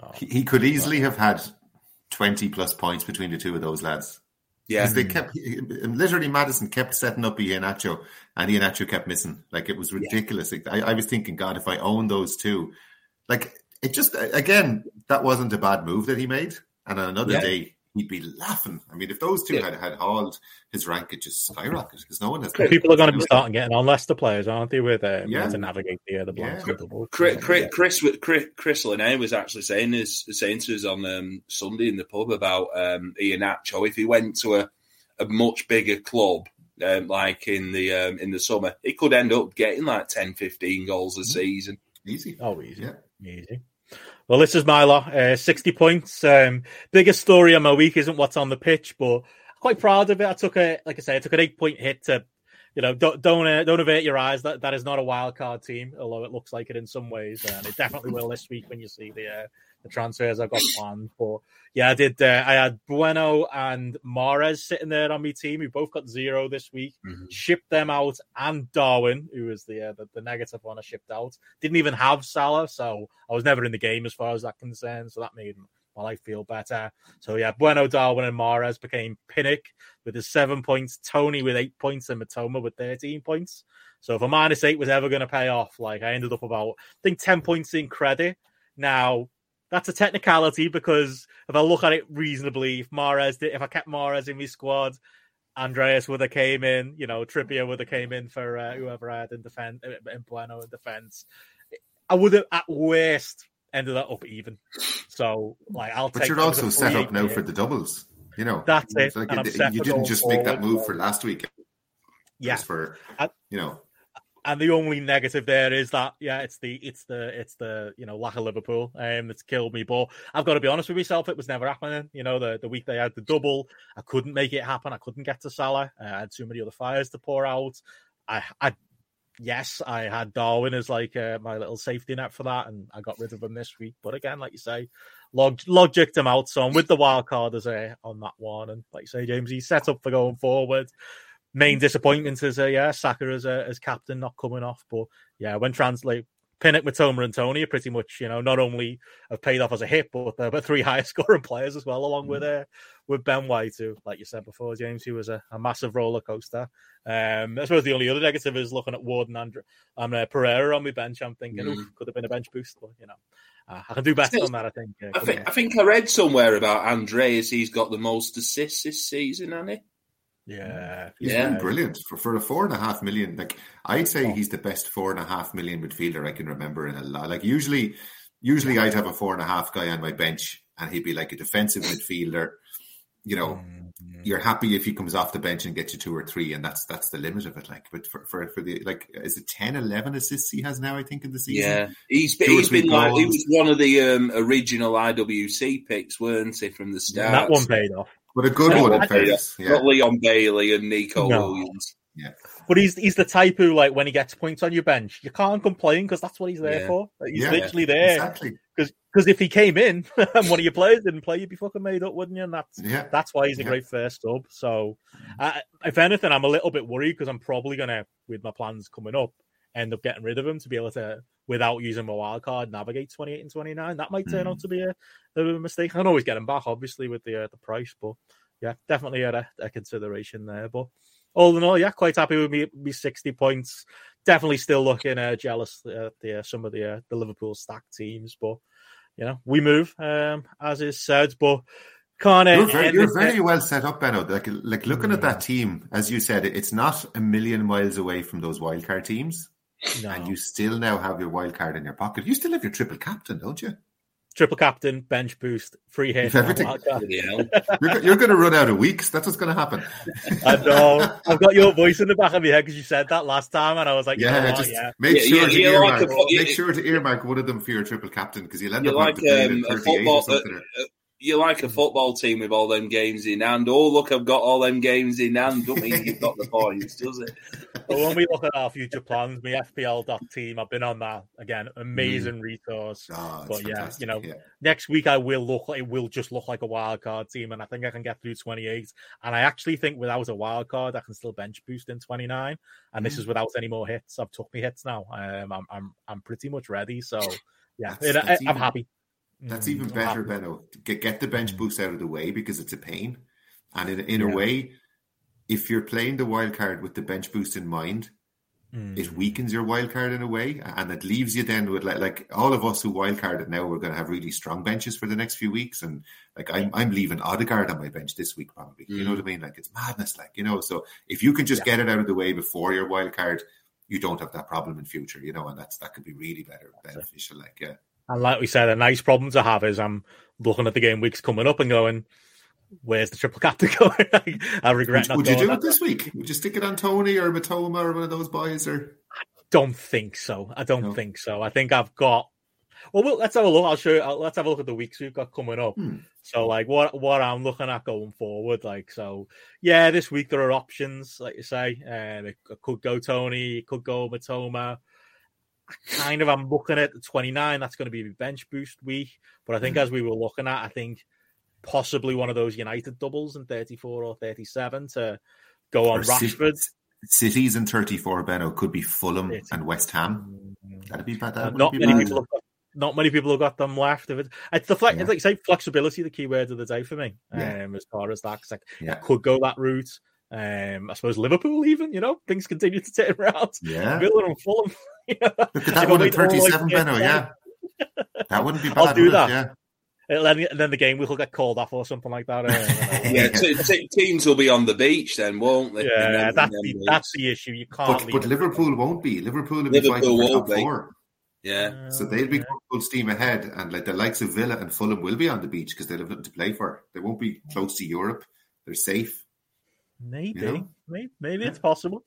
Oh. He, he, could easily have had twenty plus points between the two of those lads. Yeah, they kept literally Maddison kept setting up Iheanacho, and Iheanacho kept missing. Like it was ridiculous. Yeah. I, I was thinking, God, if I own those two, like it just again that wasn't a bad move that he made. and on another Yeah. day he'd be laughing. I mean, if those two Yeah. had had hauled, his rank could just skyrocket because no one has. People are going to be starting getting on Leicester players, aren't they? With uh, Yeah. to navigate the uh, the blinds Yeah. and double. Chris, Chris, Chris, Chris, Chris Linney was actually saying this, saying to us on um, Sunday in the pub about um, Iheanacho. If he went to a, a much bigger club, um, like in the um, in the summer, he could end up getting like 10, 15 goals a season. easy. Oh, easy, Yeah. easy. Well, this is my lot. Uh, Sixty points. Um, biggest story of my week isn't what's on the pitch, but I'm quite proud of it. I took a, like I say, I took an eight point hit to, you know, don't don't, uh, don't avert your eyes. That that is not a wild card team, although it looks like it in some ways, and it definitely will this week when you see the uh, the transfers I've got planned. But yeah, I did. Uh, I had Bueno and Mahrez sitting there on my team. We both got zero this week. Mhm. Shipped them out, and Darwin, who was the, uh, the the negative one, I shipped out. Didn't even have Salah, so I was never in the game as far as that concerned. So that made my life feel better. So yeah, Bueno, Darwin, and Mahrez became Pinnock with his seven points, Toney with eight points, and Mitoma with thirteen points. So if a minus eight was ever going to pay off, like I ended up about I think ten points in credit. Now that's a technicality because if I look at it reasonably, if Mahrez did, if I kept Mahrez in my squad, Andreas would have came in, you know, Trippier would have came in for uh, whoever I had in defense, in Bueno in defense. I would have at worst ended that up even. So, like, I'll But take. you're that as a also set up now for the doubles. You know, That's it, like it- you didn't just make that forward. move for last week. Yeah, for I- you know, and the only negative there is that yeah, it's the it's the it's the you know lack of Liverpool um that's killed me. But I've got to be honest with myself, it was never happening. You know, the the week they had the double, I couldn't make it happen. I couldn't get to Salah. Uh, I had too many other fires to pour out. I I yes, I had Darwin as like uh, my little safety net for that, and I got rid of him this week. But again, like you say, log logicked him out. So I'm with the wild card as a on that one, and like you say, James, he's set up for going forward. Main disappointment is uh, yeah, Saka as a, as captain not coming off, but yeah, when translate. Pinnock, Mitoma, and Toney are pretty much, you know, not only have paid off as a hit, but they're but three highest scoring players as well, along with uh, with Ben White, who, like you said before, James, who was a, a massive roller coaster. Um, I suppose the only other negative is looking at Ward and Andre, um, uh, Pereira on my bench. I'm thinking, Mm. could have been a bench boost, but you know, uh, I can do better on that. I think. Uh, I think. I think I read somewhere about Andreas. He's got the most assists this season, hasn't he? Yeah, he's Yeah. been brilliant for for a four and a half million. Like I'd say, he's the best four and a half million midfielder I can remember in a lot. Like usually, usually I'd have a four and a half guy on my bench, and he'd be like a defensive midfielder. You know, Mm, you're happy if he comes off the bench and gets you two or three, and that's that's the limit of it. Like, but for for, for the like, is it 10, 11 assists he has now? I think in the season. Yeah, he's been, Two or he's three been like he was one of the um, original IWC picks, weren't he, from the start? that one paid off. But a good That one one in fairness. Yeah. Not Leon Bailey and Nico No. Williams. Yeah. But he's he's the type who, like, when he gets points on your bench, you can't complain because that's what he's there Yeah. for. Like, he's Yeah. literally there Exactly. because if he came in and one of your players didn't play, you'd be fucking made up, wouldn't you? And that's Yeah. that's why he's a Yeah. great first sub. So, uh, if anything, I'm a little bit worried because I'm probably gonna, with my plans coming up, end up getting rid of him to be able to, without using my wild card, navigate 28 and 29. That might turn Mm. out to be a, a mistake. I can always get him back, obviously, with the uh, the price, but yeah, definitely had a, a consideration there. But all in all, yeah, quite happy with me, me 60 points. Definitely still looking uh, jealous at the uh, some of the uh, the Liverpool stack teams, but you know we move um, as is said. But can't You're very, you're very well set up, Benno. Like, like looking at that team, as you said, it's not a million miles away from those wildcard teams, No. and you still now have your wild card in your pocket. You still have your triple captain, don't you? triple captain, bench boost, free hit. You've everything. wild card. Bloody hell. You're, you're going to run out of weeks. That's what's going to happen. I know. I've got your voice in the back of my head because you said that last time, and I was like, Yeah, what? just yeah. make Yeah, sure yeah, to you're like earmark. a make sure to earmark one of them for your triple captain because you'll end You're up like, having to um, the a 38 football- or something. You're like a football team with all them games in hand. Oh, look, I've got all them games in hand. Don't mean you've got the points, does it? But when we look at our future plans, my FPL dot team, I've been on that again. Amazing resource. Oh, But yeah, fantastic. you know, yeah. next week I will look it will just look like a wild card team, and I think I can get through 28. And I actually think without a wild card, I can still bench boost in 29. And this Mm. is without any more hits. I've took me hits now. Um, I'm I'm I'm pretty much ready. So yeah, That's- it- that's I, am even- happy. That's Mm, even better. Benno. Get, get the bench boost out of the way because it's a pain. And in, in Yeah. a way, if you're playing the wild card with the bench boost in mind, mm. it weakens your wild card in a way, and it leaves you then with like, like all of us who wild carded now, we're going to have really strong benches for the next few weeks, and like I'm I'm leaving Odegaard on my bench this week probably. Mm. You know what I mean? Like it's madness, like you know. So if you can just yeah. get it out of the way before your wild card, you don't have that problem in future, you know, and that's that could be really better beneficial. Like yeah. And like we said, a nice problem to have is I'm looking at the game weeks coming up and going, where's the triple captain going? I regret would, would you do it this week? Would you stick it on Toney or Mitoma or one of those boys? Or I don't think so. I don't no. think so. I think I've got. Well, well, let's have a look. I'll show you. Let's have a look at the weeks we've got coming up. Hmm. So, like, what what I'm looking at going forward, like, so yeah, this week there are options, like you say. Um, it could go Toney, it could go Mitoma. Kind of I'm looking at the 29. That's going to be a bench boost week, but I think hmm. as we were looking at, I think possibly one of those United doubles in 34 or 37 to go on or Rashford. Cities in 34, Benno, could be Fulham City. and West Ham. That'd be bad. That not many bad. people. Have got, not many people have got them left. Of it, it's the flex. Yeah. Like say, flexibility, the key word of the day for me. Yeah. Um, as far as that, like, yeah. could go that route. Um, I suppose Liverpool, even you know, things continue to turn around. Yeah, Villa and Fulham. Look at that one at thirty-seven, Benno. Yeah, that wouldn't be bad. I'll do that. It? Yeah. Then, then the game will get called off or something like that. Uh, yeah, t- t- teams will be on the beach then, won't they? Yeah, then, that's, the, that's the issue. You can't. But, but Liverpool won't be. Liverpool will be Liverpool fighting for top four. Yeah. So they'll be full steam ahead, and like the likes of Villa and Fulham will be on the beach because they'll have nothing to play for. They won't be close to Europe. They're safe. Maybe, you know? maybe, maybe yeah. it's possible.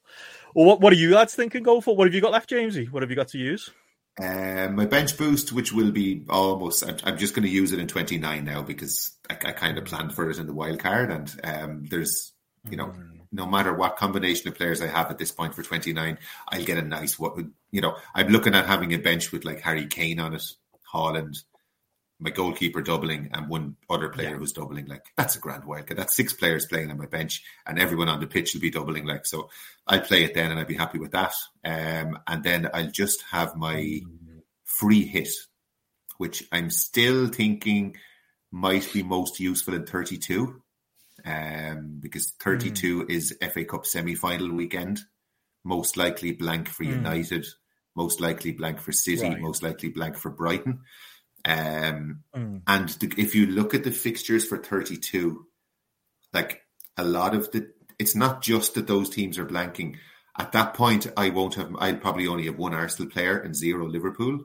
Well, what what are you lads thinking? Go for what have you got left, Jamesy? What have you got to use? Um, my bench boost, which will be almost, I'm, I'm just going to use it in 29 now because I, I, kind of planned for it in the wild card. And um, there's, you know, mm. no matter what combination of players I have at this point for 29, I'll get a nice, what you know, I'm looking at having a bench with like Harry Kane on it, Haaland, my goalkeeper doubling, and one other player yeah. who's doubling. Like, that's a grand wildcard. That's six players playing on my bench, and everyone on the pitch will be doubling. Like, so I'll play it then and I'd be happy with that. Um, and then I'll just have my free hit, which I'm still thinking might be most useful in 32. Um, because 32 mm. is FA Cup semi final weekend. Most likely blank for mm. United, most likely blank for City, right. most likely blank for Brighton. Um, mm. And the, if you look at the fixtures for 32, like a lot of the it's not just that those teams are blanking. At that point, I won't have. I'll probably only have one Arsenal player and zero Liverpool.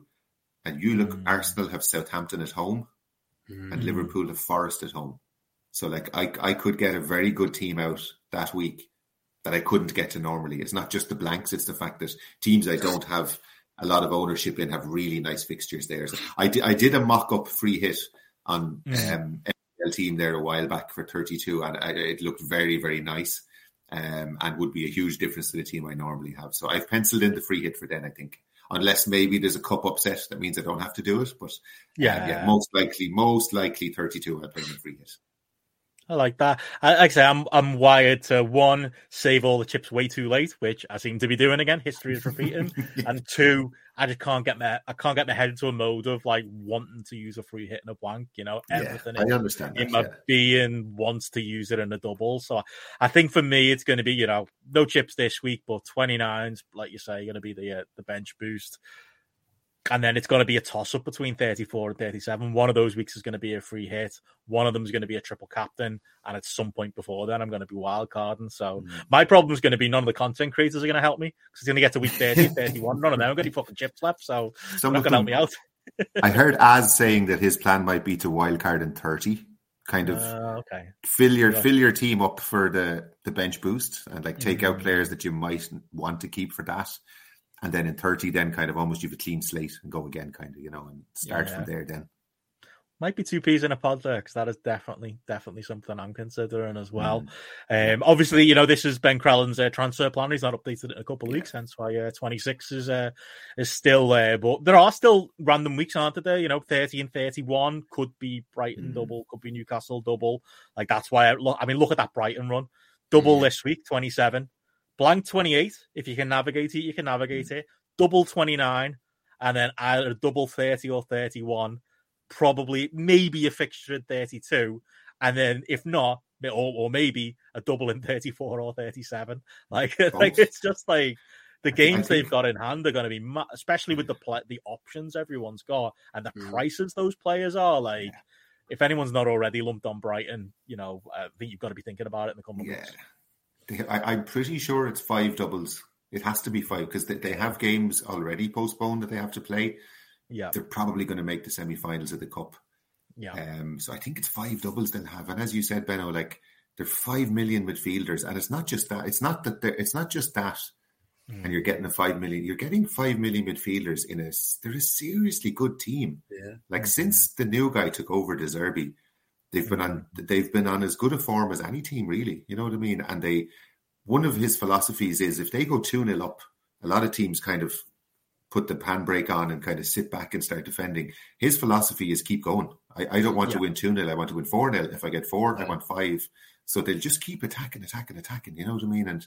And you look, mm. Arsenal have Southampton at home, mm. and Liverpool have Forest at home. So, like, I I could get a very good team out that week that I couldn't get to normally. It's not just the blanks; it's the fact that teams I don't have a lot of ownership in have really nice fixtures there. So I did I did a mock up free hit on mm. um, team there a while back for 32, and it looked very, very nice. Um, and would be a huge difference to the team I normally have. So I've penciled in the free hit for then, I think. Unless maybe there's a cup upset, that means I don't have to do it. But yeah, uh, yeah most likely, most likely 32 I'll play in the free hit. I like that. I, like I say, I'm I'm wired to one save all the chips way too late, which I seem to be doing again. History is repeating, yeah. and two, I just can't get my I can't get my head into a mode of like wanting to use a free hit and a blank. You know, everything yeah, I understand in that, my yeah. being wants to use it in a double. So I think for me, it's going to be you know no chips this week, but 29s, like you say, going to be the uh, the bench boost and then it's going to be a toss up between 34 and 37. One of those weeks is going to be a free hit. One of them is going to be a triple captain. And at some point before then, I'm going to be wild carding. So mm. my problem is going to be none of the content creators are going to help me because it's going to get to week 30, 31. None of them have got any fucking chips left. So Some not going to help me out. I heard Az saying that his plan might be to wild card in 30. Kind of uh, okay. fill your yeah. fill your team up for the the bench boost and like take mm. out players that you might want to keep for that and then in 30 then kind of almost you have a clean slate and go again kind of you know and start yeah. from there then might be two peas in a pod there because that is definitely definitely something I'm considering as well. Mm. Um, obviously, you know this is Ben Crellin's uh, transfer plan. He's not updated in a couple of weeks, hence why uh, 26 is uh, is still there. But there are still random weeks, aren't there? You know, 30 and 31 could be Brighton mm. double, could be Newcastle double. Like that's why I look. I mean, look at that Brighton run, double mm. this week, 27 blank 28 if you can navigate it you can navigate mm. it double 29 and then either double 30 or 31 probably maybe a fixture at 32 and then if not or, or maybe a double in 34 or 37 like like it's just like the games they've got in hand are going to be, especially with the play, the options everyone's got and the mm. prices those players are. Like, yeah. if anyone's not already lumped on Brighton, you know, I think you've got to be thinking about it in the coming yeah. weeks. I, I'm pretty sure it's five doubles. It has to be five because they, they have games already postponed that they have to play. Yeah, they're probably going to make the semi-finals of the cup. Yeah. Um, so I think it's five doubles they'll have, and as you said, Benno, like they're five million midfielders, and it's not just that. It's not that. It's not just that. Mm. And you're getting a five million. You're getting five million midfielders in a. They're a seriously good team. Yeah. Like mm-hmm. since the new guy took over De Zerbi, they've been on. They've been on as good a form as any team, really. You know what I mean? And they. One of his philosophies is if they go two 0 up, a lot of teams kind of put the pan handbrake on and kind of sit back and start defending. His philosophy is keep going. I, I don't want yeah. to win 2 0. I want to win 4 0. If I get four, yeah. I want five. So they'll just keep attacking, attacking, attacking. You know what I mean? And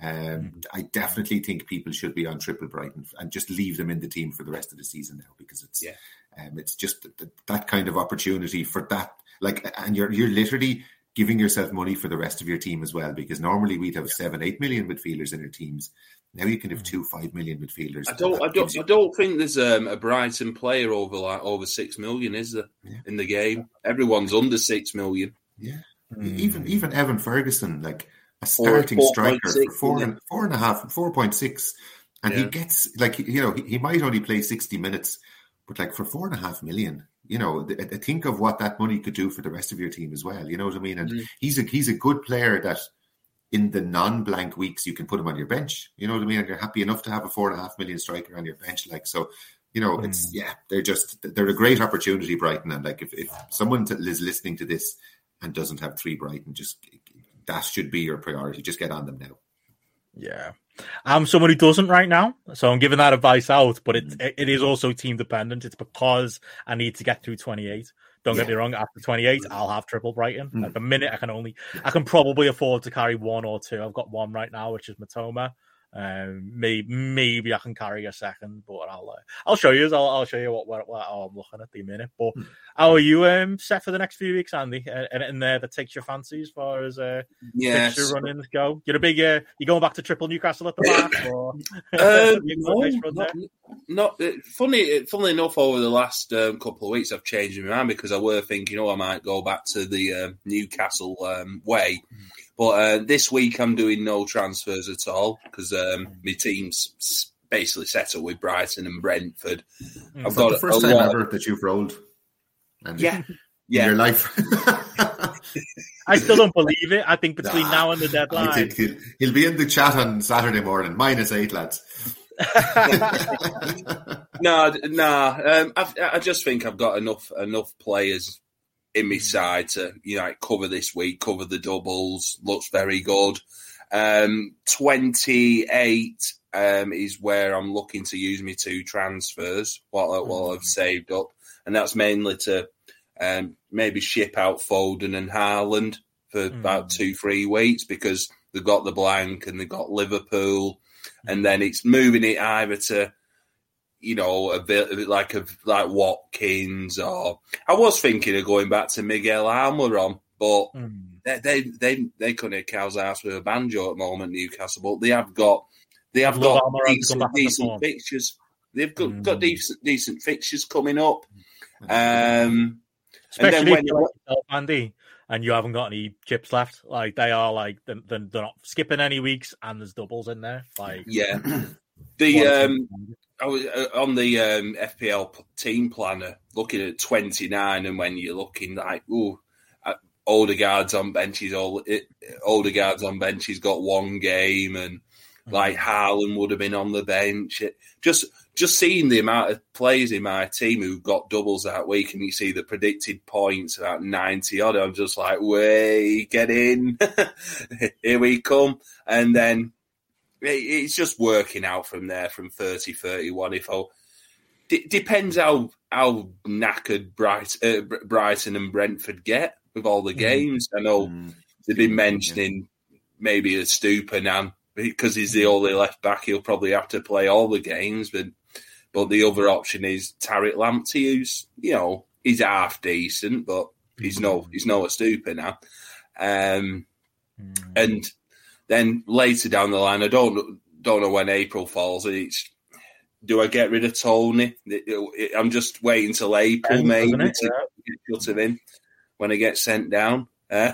um, mm-hmm. I definitely think people should be on triple Brighton and just leave them in the team for the rest of the season now because it's yeah. um, it's just that, that kind of opportunity for that. Like, and you're you're literally giving yourself money for the rest of your team as well because normally we'd have seven, eight million midfielders in our teams. Now you can have mm. two five million midfielders. I don't, I don't, you... I don't think there's um, a Brighton player over like over six million, is there? Yeah. In the game, everyone's under six million. Yeah, mm. even even Evan Ferguson, like a starting four, striker 6, for four and four and a half, four point six, and yeah. he gets like you know he, he, might only play sixty minutes, but like for four and a half million, you know, think of what that money could do for the rest of your team as well. You know what I mean? And mm. he's a he's a good player that in the non-blank weeks you can put him on your bench. You know what I mean? And you're happy enough to have a four and a half million striker on your bench. Like so, you know, mm. it's yeah, they're just they're a great opportunity, Brighton. And like if, if someone is listening to this and doesn't have three Brighton, just that should be your priority. Just get on them now. Yeah. I'm someone who doesn't right now, so I'm giving that advice out. But it mm. it is also team dependent. It's because I need to get through 28. Don't yeah. get me wrong. After 28, I'll have triple Brighton. Mm. At the minute, I can only I can probably afford to carry one or two. I've got one right now, which is Mitoma. Um, maybe maybe I can carry a second, but I'll uh, I'll show you. I'll, I'll show you what, what, what I'm looking at the minute. But hmm. how are you um set for the next few weeks, Andy? Anything there that takes your fancy as far as uh yes. fixture running go? You're a big uh, you're going back to triple Newcastle at the back? Or um, no, not, not, uh, funny. Uh, funnily enough, over the last um, couple of weeks, I've changed my mind because I were thinking, oh, I might go back to the uh, Newcastle um, way. Mm but uh, this week I'm doing no transfers at all because um, my team's basically settled with Brighton and Brentford. Mm. I've got the first time ever that you've rolled. yeah, yeah. your life. I still don't believe it. I think between nah, now and the deadline, he'll, he'll, be in the chat on Saturday morning. Minus eight, lads. no, no. Um, I just think I've got enough enough players in my side to you know cover this week, cover the doubles. Looks very good. Um, Twenty eight um, is where I'm looking to use my two transfers while, while I've mm. saved up, and that's mainly to um, maybe ship out Foden and Haaland for mm. about two three weeks because they've got the blank and they've got Liverpool, and mm. then it's moving it either to you know, a bit, like a like Watkins or I was thinking of going back to Miguel Almiron, but mm. they, they they they couldn't cows ass with a banjo at the moment, Newcastle, but they have got they have got decent, decent fixtures. They've got, mm. got decent decent fixtures coming up. Um, Especially and then when you Andy, and you haven't got any chips left, like they are like they're, they're not skipping any weeks, and there's doubles in there. Like yeah, the um, I was uh, on the um, FPL team planner looking at 29, and when you're looking like, oh, Odegaard's on benches, all Odegaard's on bench, he's got one game, and like mm-hmm. Would have been on the bench. Just just seeing the amount of players in my team who got doubles that week, and you see the predicted points about 90 odd, I'm just like, way, get in, here we come, and then it's just working out from there from 30 31 if I D- depends how how knackered Bright, uh, Brighton and Brentford get with all the mm. games. Mm. I know mm. they've been mentioning yeah. maybe a Estupiñán because he's the mm. only left back. He'll probably have to play all the games, but but the other option is Tariq Lamptey, who's you know he's half decent, but he's no he's no Estupiñán. Um, mm. and then later down the line, I don't don't know when April falls. It's do I get rid of Toney? It, it, I'm just waiting till April, Ends, maybe, doesn't it? him in when I get sent down. Uh,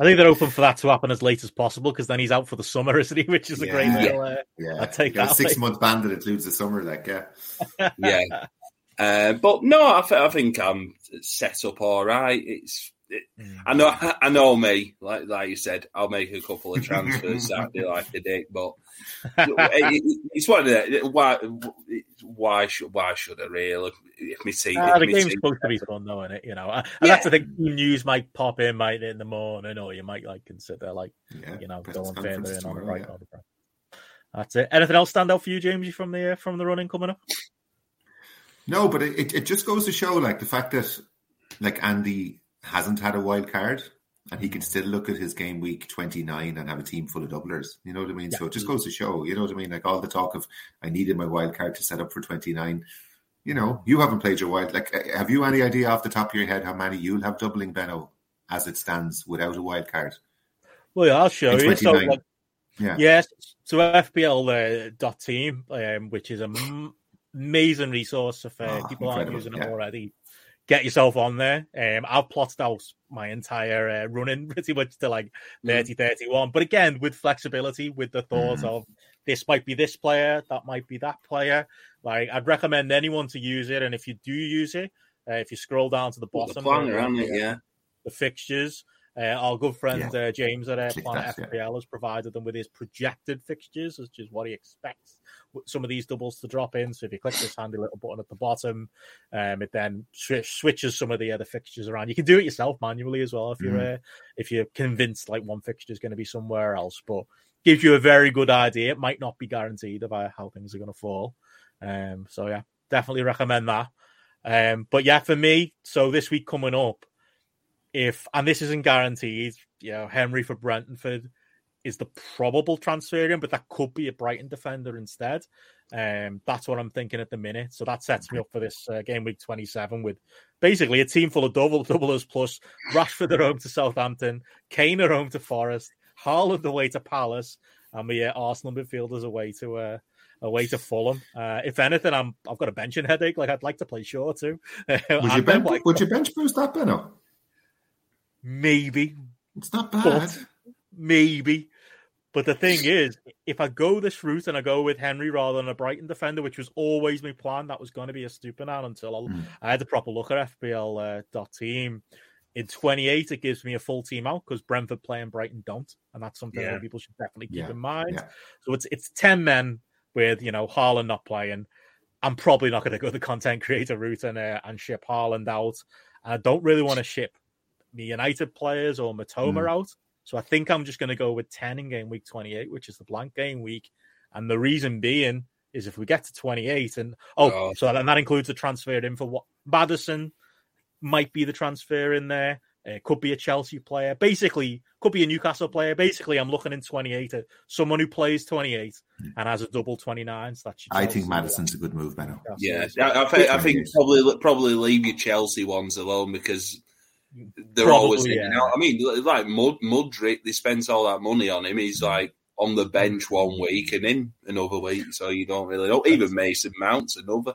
I think they're open for that to happen as late as possible because then he's out for the summer, isn't he? Which is a Yeah. great Yeah. Uh, Yeah, I'll take You got a that, Six month ban that includes the summer. Like, yeah, yeah. Uh, but no, I, th- I think I'm set up all right. It's it, I know I know me, like like you said, I'll make a couple of transfers Saturday like I did, but it- it- it's one of the why why should why should I really? If me see, Ah, if the my game's team- supposed to be fun, though, isn't it? You know, and that's the thing. News might pop in, might in the morning, or you might like consider like yeah. you know Press going conference further in on the right. yeah. the. That's it. Anything else stand out for you, Jamesy, from the uh, from the running coming up? No, but it, it, it just goes to show like the fact that like Andy hasn't had a wild card and he can still look at his game week 29 and have a team full of doublers. You know what I mean? So it just goes to show, you know what I mean? Like all the talk of I needed my wild card to set up for 29. You know, you haven't played your wild. Like, uh, have you any idea off the top of your head how many you'll have doubling Benno as it stands without a wild card? Well, yeah, I'll show you. So, like, Yeah. yes, so FPL uh, dot team, um, which is an amazing resource if uh, Oh, people aren't using it yeah. already. Get yourself on there. Um, I've plotted out my entire uh, running pretty much to like Mm. 30 31. But again, with flexibility, with the thought Mhm. of this might be this player, that might be that player. Like, I'd recommend anyone to use it. And if you do use it, uh, if you scroll down to the the bottom, planner, hasn't it? Yeah. the fixtures. Uh, our good friend uh, James at uh, Planet that, yeah. Has provided them with his projected fixtures, which is what he expects some of these doubles to drop in. So if you click this handy little button at the bottom, um, it then swi- switches some of the other fixtures around. You can do it yourself manually as well if you're Mm. uh, if you're convinced like one fixture is going to be somewhere else, but gives you a very good idea. It might not be guaranteed about how things are going to fall. Um, so yeah, definitely recommend that. Um, but yeah, for me, so this week coming up, if and this isn't guaranteed, you know, Henry for Brentford is the probable transfer in, but that could be a Brighton defender instead. Um, that's what I'm thinking at the minute. So that sets me up for this uh, game week 27 with basically a team full of double doublers plus Rashford at home to Southampton, Kane at home to Forest, Haaland away to Palace, and the uh, Arsenal midfielders away to uh, away to Fulham. Uh, if anything, I'm I've got a benching headache. Like I'd like to play Shaw too. Would you, bench, like, would you bench boost that, Benno? maybe, It's not bad. Maybe. But the thing is, if I go this route and I go with Henry rather than a Brighton defender, which was always my plan, that was going to be a stupid now until I, Mm. I had a proper look at FPL uh, dot team. In 28, it gives me a full team out because Brentford play and Brighton don't, and that's something Yeah. that people should definitely keep Yeah, in mind. yeah. So it's it's 10 men with you know Haaland not playing. I'm probably not going to go the content creator route and uh, and ship Haaland out. I don't really want to ship the United players or Mitoma Mm. out. So I think I'm just going to go with 10 in game week 28, which is the blank game week. And the reason being is if we get to 28 and oh, Oh. so and that includes the transfer in for what Maddison might be the transfer in there. It could be a Chelsea player, basically, could be a Newcastle player. Basically, I'm looking in 28 at someone who plays 28 hmm. and has a double 29. So that's your I think Maddison's a good move, Benno. Newcastle Yeah. I, I think I think probably probably leave your Chelsea ones alone because they're Probably, always in yeah. out. I mean, like Mud Mudryk, they spent all that money on him. He's like on the bench one week and in another week, so you don't really know. Even Mason Mount's another.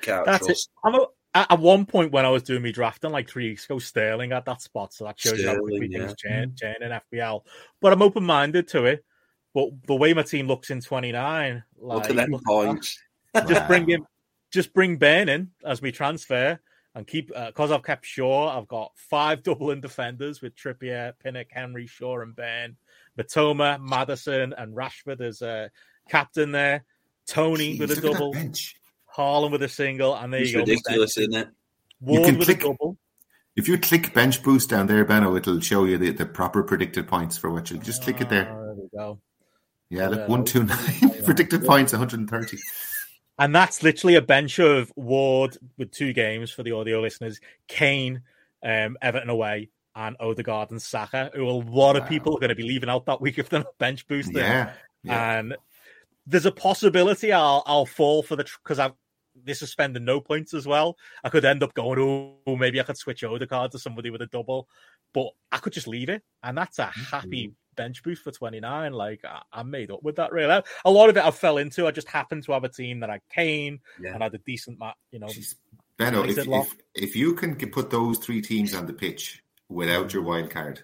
Can't That's it. trust. I'm a, at at one point when I was doing me drafting like three weeks ago, Sterling at that spot, so that shows you how quickly Sterling, things change, mm. change in FPL. But I'm open minded to it. But the way my team looks in 29, like, Look at them look at just Wow. bring him, just bring Ben in as we transfer and keep because I've kept Shaw. I've got five Dublin defenders with Trippier, Pinnock, Henry, Shaw, and Ben. Mitoma, Maddison, and Rashford as a captain there. Toney Jeez, with a look at that double, bench. Haaland with a single, and there It's you go. ridiculous, isn't it? Ward can with click- a double. If you click bench boost down there, Benno, it'll show you the, the proper predicted points for what you just click it there. Ah, there we go. Yeah, look, yeah. one two nine predicted points, one hundred and thirty. And that's literally a bench of Ward with two games for the audio listeners, Kane, um, Everton away, and Odegaard and Saka, who a lot of people are going to be leaving out that week if they're not bench boosting. Yeah, yeah. And there's a possibility I'll I'll fall for the because I've this is spending no points as well. I could end up going, oh, maybe I could switch Odegaard to somebody with a double, but I could just leave it, and that's a happy bench boost for 29. Like I, am made up with that. Really, a lot of it I fell into. I just happened to have a team that had Kane yeah. and had a decent, map you know. Jeez. Benno, if, if, if you can put those three teams on the pitch without your wild card,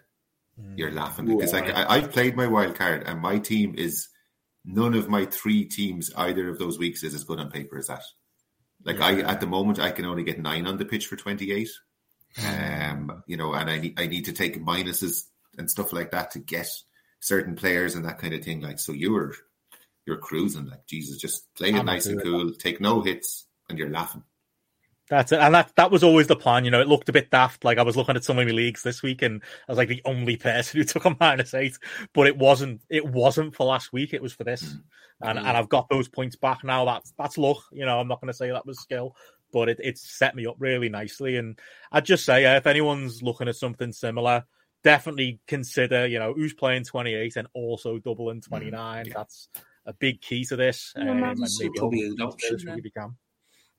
mm. you're laughing because like I, I've played my wild card and my team is none of my three teams either of those weeks is as good on paper as that. Like yeah. I at the moment I can only get nine on the pitch for twenty eight. Um, you know, and I need I need to take minuses and stuff like that to get certain players and that kind of thing. Like so you're you're cruising, like Jesus, just play it nice and cool, take no hits, and you're laughing. That's it. And that, that was always the plan. You know, it looked a bit daft. Like I was looking at some of my leagues this week and I was like the only person who took a minus eight, but it wasn't, it wasn't for last week. It was for this. Mm. And, mm. and I've got those points back now. That's, that's luck. You know, I'm not going to say that was skill, but it, it's set me up really nicely. And I'd just say, uh, if anyone's looking at something similar, definitely consider, you know, who's playing 28 and also doubling 29. Mm. Yeah. That's a big key to this. Um, and maybe an if you can.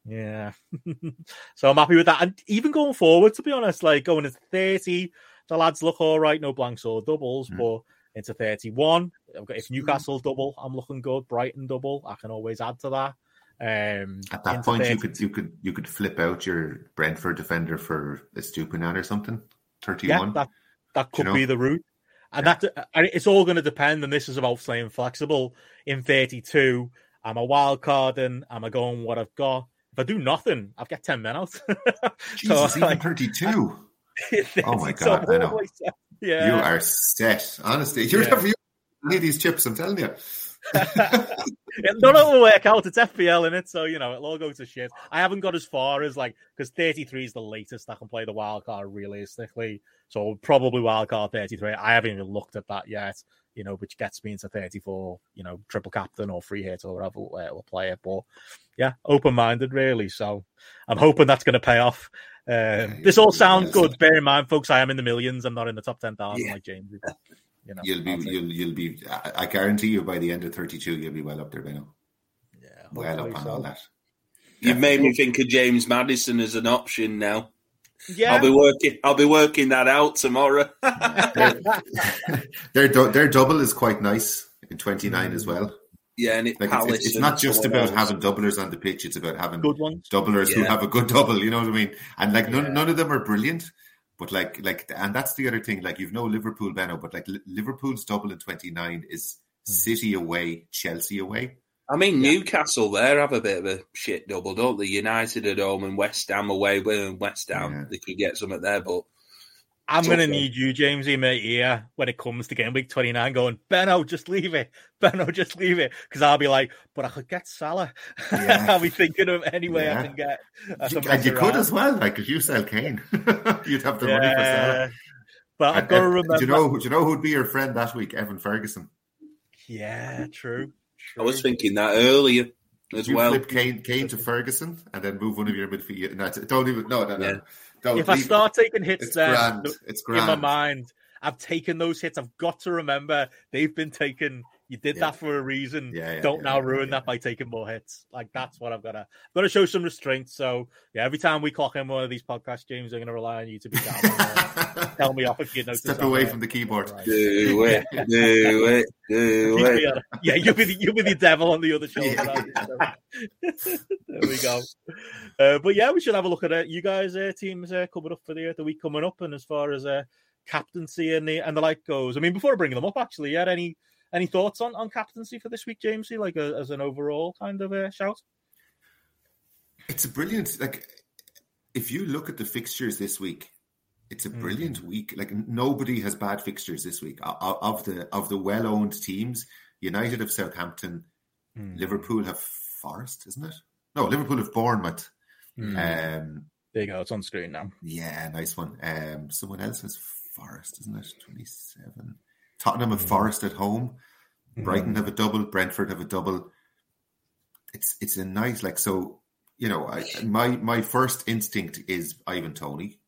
Yeah. so I'm happy with that. And even going forward, to be honest, like going into 30, the lads look all right, no blanks or doubles, mm. but into 31, I've got if Newcastle double, I'm looking good. Brighton double, I can always add to that. Um, At that point, 30, you could you could you could flip out your Brentford defender for a Estupiñán or something. Thirty-one. Yeah, that that could you know? be the route, and yeah. that it's all going to depend. And this is about staying flexible. In thirty-two, I'm a wild card, and I'm a going what I've got? if I do nothing, I've got 10 minutes. Jesus, so, even like, 32. oh my God, I know. Yeah. You are set. Honestly, you're yeah. never you need these chips, I'm telling you. None of will work out. It's FPL in it, so you know it'll all go to shit. I haven't got as far as like because 33 is the latest I can play the wild card realistically. So probably wild card 33. I haven't even looked at that yet you know, which gets me into 34, you know, triple captain or free hit or whatever way we'll play it. But yeah, open minded, really. So I'm hoping that's going to pay off. Um, this all sounds good. Bear in mind, folks, I am in the millions. I'm not in the top 10,000 yeah. like James. you know, you'll be, you'll, you'll be, I guarantee you by the end of 32, you'll be well up there, Benno. Yeah. Well up on so. all that. You've made me think of James Maddison as an option now. Yeah, I'll be working. I'll be working that out tomorrow. their, their double is quite nice in twenty nine as well. Yeah, and it like it's, it's, not just about having doublers on the pitch; it's about having good ones. doublers yeah. who have a good double. You know what I mean? And like none, yeah. none of them are brilliant, but like like, and that's the other thing. Like you've no Liverpool, Benno, but like Liverpool's double in twenty nine is mm. City away, Chelsea away. I mean, yeah. Newcastle there have a bit of a shit double, don't they? United at home and West Ham away. With West Ham, yeah. they could get something there, but I'm going to need you, James, in my ear when it comes to game week 29 going, Benno, just leave it. Benno, just leave it. Because I'll be like, but I could get Salah. Yeah. I'll be thinking of any way yeah. I can get. Uh, and you could as well. Like if you sell Kane, you'd have the yeah. money for Salah. But I've got to remember. Do you, know, do you know who'd be your friend that week? Evan Ferguson. Yeah, true. I was thinking that earlier as you well. Flip Kane, Kane to Ferguson, and then move one of your midfield. No, don't even. No, no, no. Yeah. Don't if I start taking hits, it's there grand. It's grand. in my mind, I've taken those hits. I've got to remember they've been taken you did yeah. that for a reason. Yeah, yeah, Don't now ruin that by taking more hits. Like that's what I've got to got to show some restraint. So yeah, every time we clock in one of these podcasts, James, I'm going to rely on you to be down. tell me off if you notice. Step away from the keyboard. Right. Do it, do it, do it. Yeah, you'll be the, you'll be the devil on the other shoulder. there we go. Uh, but yeah, we should have a look at it. You guys, uh, teams uh, coming up for the the week coming up, and as far as uh, captaincy and the and the like goes. I mean, before bringing them up, actually, yeah, any any thoughts on, on captaincy for this week, Jamesy? Like a, as an overall kind of a shout? It's a brilliant like if you look at the fixtures this week, it's a mm. brilliant mm. week. Like nobody has bad fixtures this week of the of the well owned teams. United have Southampton, mm. Liverpool have Forest, isn't it? No, Liverpool have Bournemouth. Mm. Um, there you go. It's on screen now. Yeah, nice one. Um, someone else has Forest, isn't it? Twenty seven. Tottenham have mm. Forest at home. Brighton mm. have a double. Brentford have a double. It's it's a nice like so. You know, I, my my first instinct is Ivan Toney,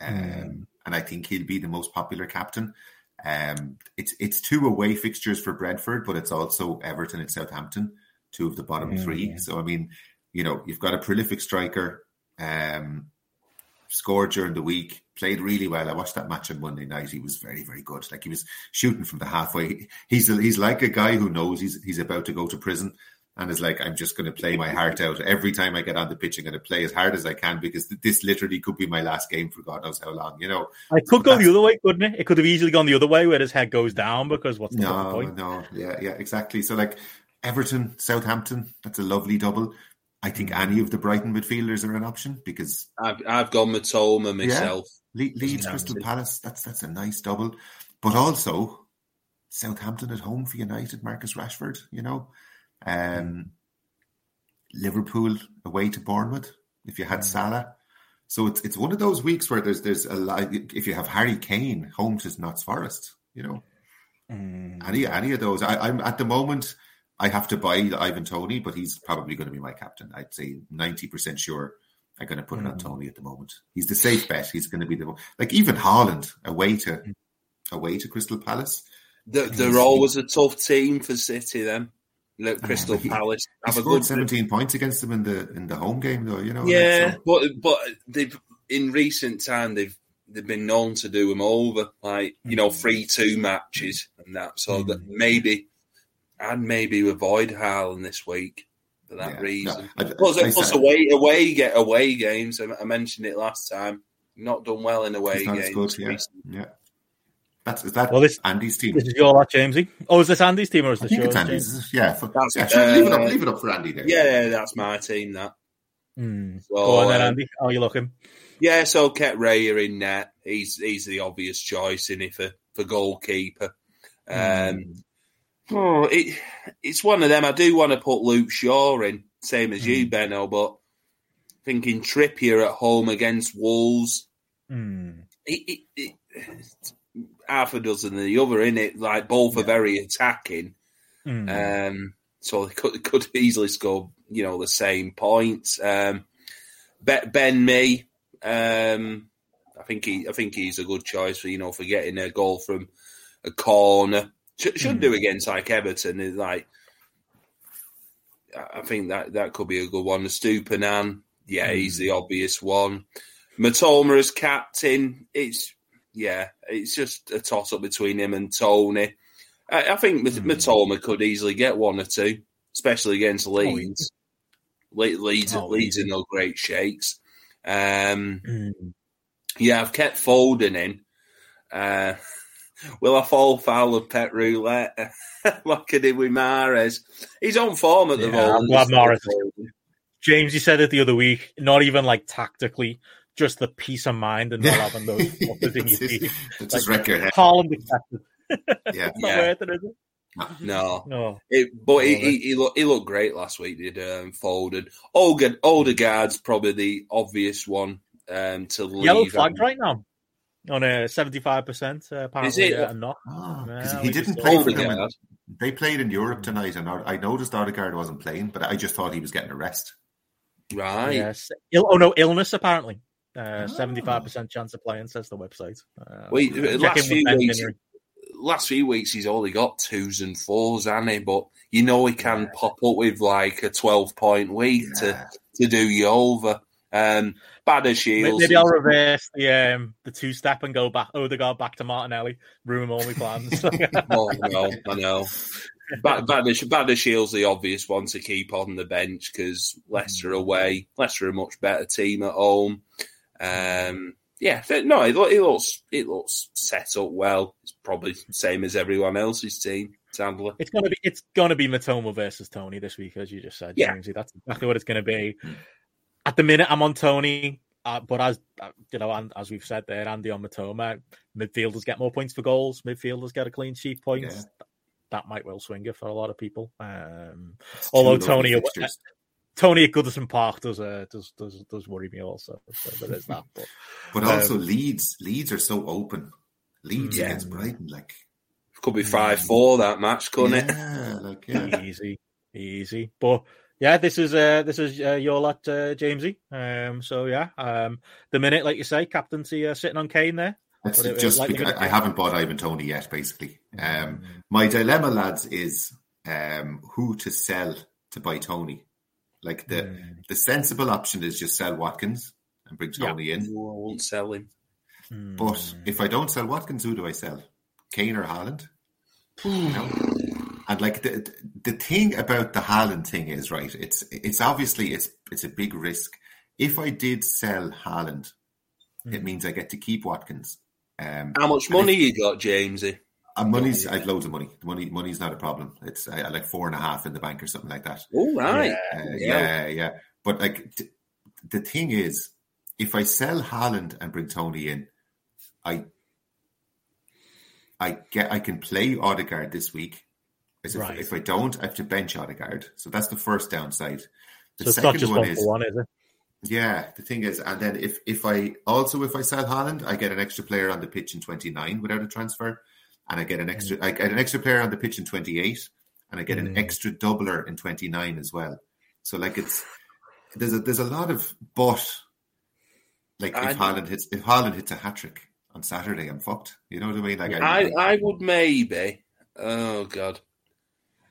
um, mm. and I think he'll be the most popular captain. Um, it's it's two away fixtures for Brentford, but it's also Everton and Southampton, two of the bottom mm. three. So I mean, you know, you've got a prolific striker, um, scored during the week, played really well. I watched that match on Monday night. He was very, very good. Like he was shooting from the halfway. He's he's like a guy who knows he's he's about to go to prison and is like, I'm just going to play my heart out every time I get on the pitch. I'm going to play as hard as I can because this literally could be my last game for God knows how long. You know, I could go the other way, couldn't it? It could have easily gone the other way where his head goes down because what's the no, point? no, yeah, yeah, exactly. So like Everton, Southampton, that's a lovely double. I think any of the Brighton midfielders are an option because I've I've gone Mitoma myself. Yeah, Le- Leeds, Crystal Palace. That's that's a nice double, but also Southampton at home for United. Marcus Rashford, you know, um, Liverpool away to Bournemouth. If you had Salah, so it's it's one of those weeks where there's there's a lot. If you have Harry Kane home to Notts Forest, you know, Mm. any any of those. I, I'm at the moment. I have to buy Ivan Toney, but he's probably going to be my captain. I'd say ninety percent sure I'm going to put it on hmm. Toney at the moment. He's the safe bet. He's going to be the one. like even Haaland away to hmm. away to Crystal Palace. They're, they're always a tough team for City. Then, look, Crystal but he- Palace He have a scored good. seventeen points against them in the in the home game, though. You know, Yeah, so- but but they've in recent time they've they've been known to do them over, like you hmm. know, three two matches and that. So that maybe I'd maybe avoid Haaland this week for that Yeah. reason. No, I- plus, I plus said- away away get away games. I I mentioned it last time. Not done well in away He's not as games. good, yeah. yeah. That's is that Well, this- Andy's team. This is your lot, Jamesy. Oh, is this Andy's team or is this think yours? Andy's. Yeah, for, yeah sure, leave it uh, up. Leave it up for Andy there. Yeah, that's my team. That. Hmm. So, Go on then, uh, Andy. How are you looking? Yeah, so kept Raya in net. He's he's the obvious choice in it for, for goalkeeper. Um, oh, it it's one of them. I do want to put Luke Shaw in, same as you, Benno, but thinking Trippier at home against Wolves, Hmm. it, it, half a dozen of the other in it. Like both are very attacking, Hmm. um, so they could could easily score, you know, the same points. Um, Ben, ben Mee, um, I think he, I think he's a good choice for you know for getting a goal from a corner. Should, should do against like Everton. Is like, I think that that could be a good one. Estupiñán, yeah, he's the obvious one. Mitoma as captain, it's yeah, it's just a toss up between him and Toney. I, I think Mat- Mitoma could easily get one or two, especially against Leeds. Le- Leeds, Oh, Leeds in no great shakes. Um, Hmm. yeah, I've kept Foden in. Uh, will I fall foul of Pep roulette like I did with Mahrez? He's on form at the Yeah, I'm moment. glad Mahrez James, you said it the other week. Not even like tactically, just the peace of mind and not having those fuckers in your It's- team. it's just wreck your head. Haaland accepted. Yeah. It's not Yeah. worth it, is it? No, No. It, but he, he, he, looked, he looked great last week. Did um, Foden? Olga, Odegaard's probably the obvious one um, to leave. Yellow flagged right now on a seventy-five percent. Uh, apparently, it? uh, not. Oh, 'cause Yeah, he didn't play for them. in- They played in Europe tonight, and I I noticed Odegaard wasn't playing, but I just thought he was getting a rest. Right. Yes. Ill- oh no, illness apparently. Uh, Seventy-five percent chance of playing says the website. Uh, Wait, last few weeks, Dinnery. last few weeks he's only got twos and fours, hasn't he? But you know he can pop up with like a twelve point week Yeah. to to do you over. Um, Badiashile's. Maybe I'll reverse the um, the two step and go back. Odegaard back to Martinelli. Ruin all my plans. oh, no, I know. Bad, Badder, Badiashile's the obvious one to keep on the bench because Leicester away. Leicester a much better team at home. Um, yeah, no, it, it looks it looks set up well. It's probably the same as everyone else's team. Sadly, It's gonna be it's gonna be Mitoma versus Toney this week, as you just said, Yeah. Jamesy. That's exactly what it's gonna be. At the minute, I'm on Toney, uh, but as uh, you know, and as we've said there, Andy on Mitoma, midfielders get more points for goals. Midfielders get a clean sheet points. Yeah. That might well swing it for a lot of people. Um, Although Toney- fixtures. Toney at Goodison Park does uh, does does does worry me also. So there is that. But but um, also Leeds, Leeds are so open. Leeds Yeah. against Brighton, like could be five four that match, couldn't it? yeah, like yeah. easy, easy. But yeah, this is uh this is uh, your lot, uh, Jamesy. Um, so yeah, um, the minute, like you say, captaincy uh, sitting on Kane there. It's But it- just like because I haven't bought Ivan Toney yet. Basically, um, Mm. my dilemma, lads, is um, who to sell to buy Toney. Like the the sensible option is just sell Watkins and bring Yeah. Toney in. No, I won't sell him. Mm. But if I don't sell Watkins, who do I sell? Kane or Haaland? you know? And like the the thing about the Haaland thing is right. It's it's obviously it's it's a big risk. If I did sell Haaland, mm. it means I get to keep Watkins. Um, How much money if, you got, Jamesy? Uh, money's I've loads of money. Money money's not a problem. It's I, I like four and a half in the bank or something like that. Oh right, yeah, uh, yeah, yeah, yeah. But like t- the thing is, if I sell Haaland and bring Toney in, I I get I can play Odegaard this week. If, right. if I don't, I have to bench Odegaard. So that's the first downside. The so second one, one is one, is it? Yeah, the thing is, and then if if I also if I sell Haaland, I get an extra player on the pitch in twenty nine without a transfer, and I get an extra mm. I get an extra player on the pitch in twenty eight, and I get mm. an extra doubler in twenty nine as well. So like it's there's a there's a lot of but like if Haaland hits if Haaland hits a hat trick on Saturday, I'm fucked. You know what I mean? Like I I, I would maybe. Oh god.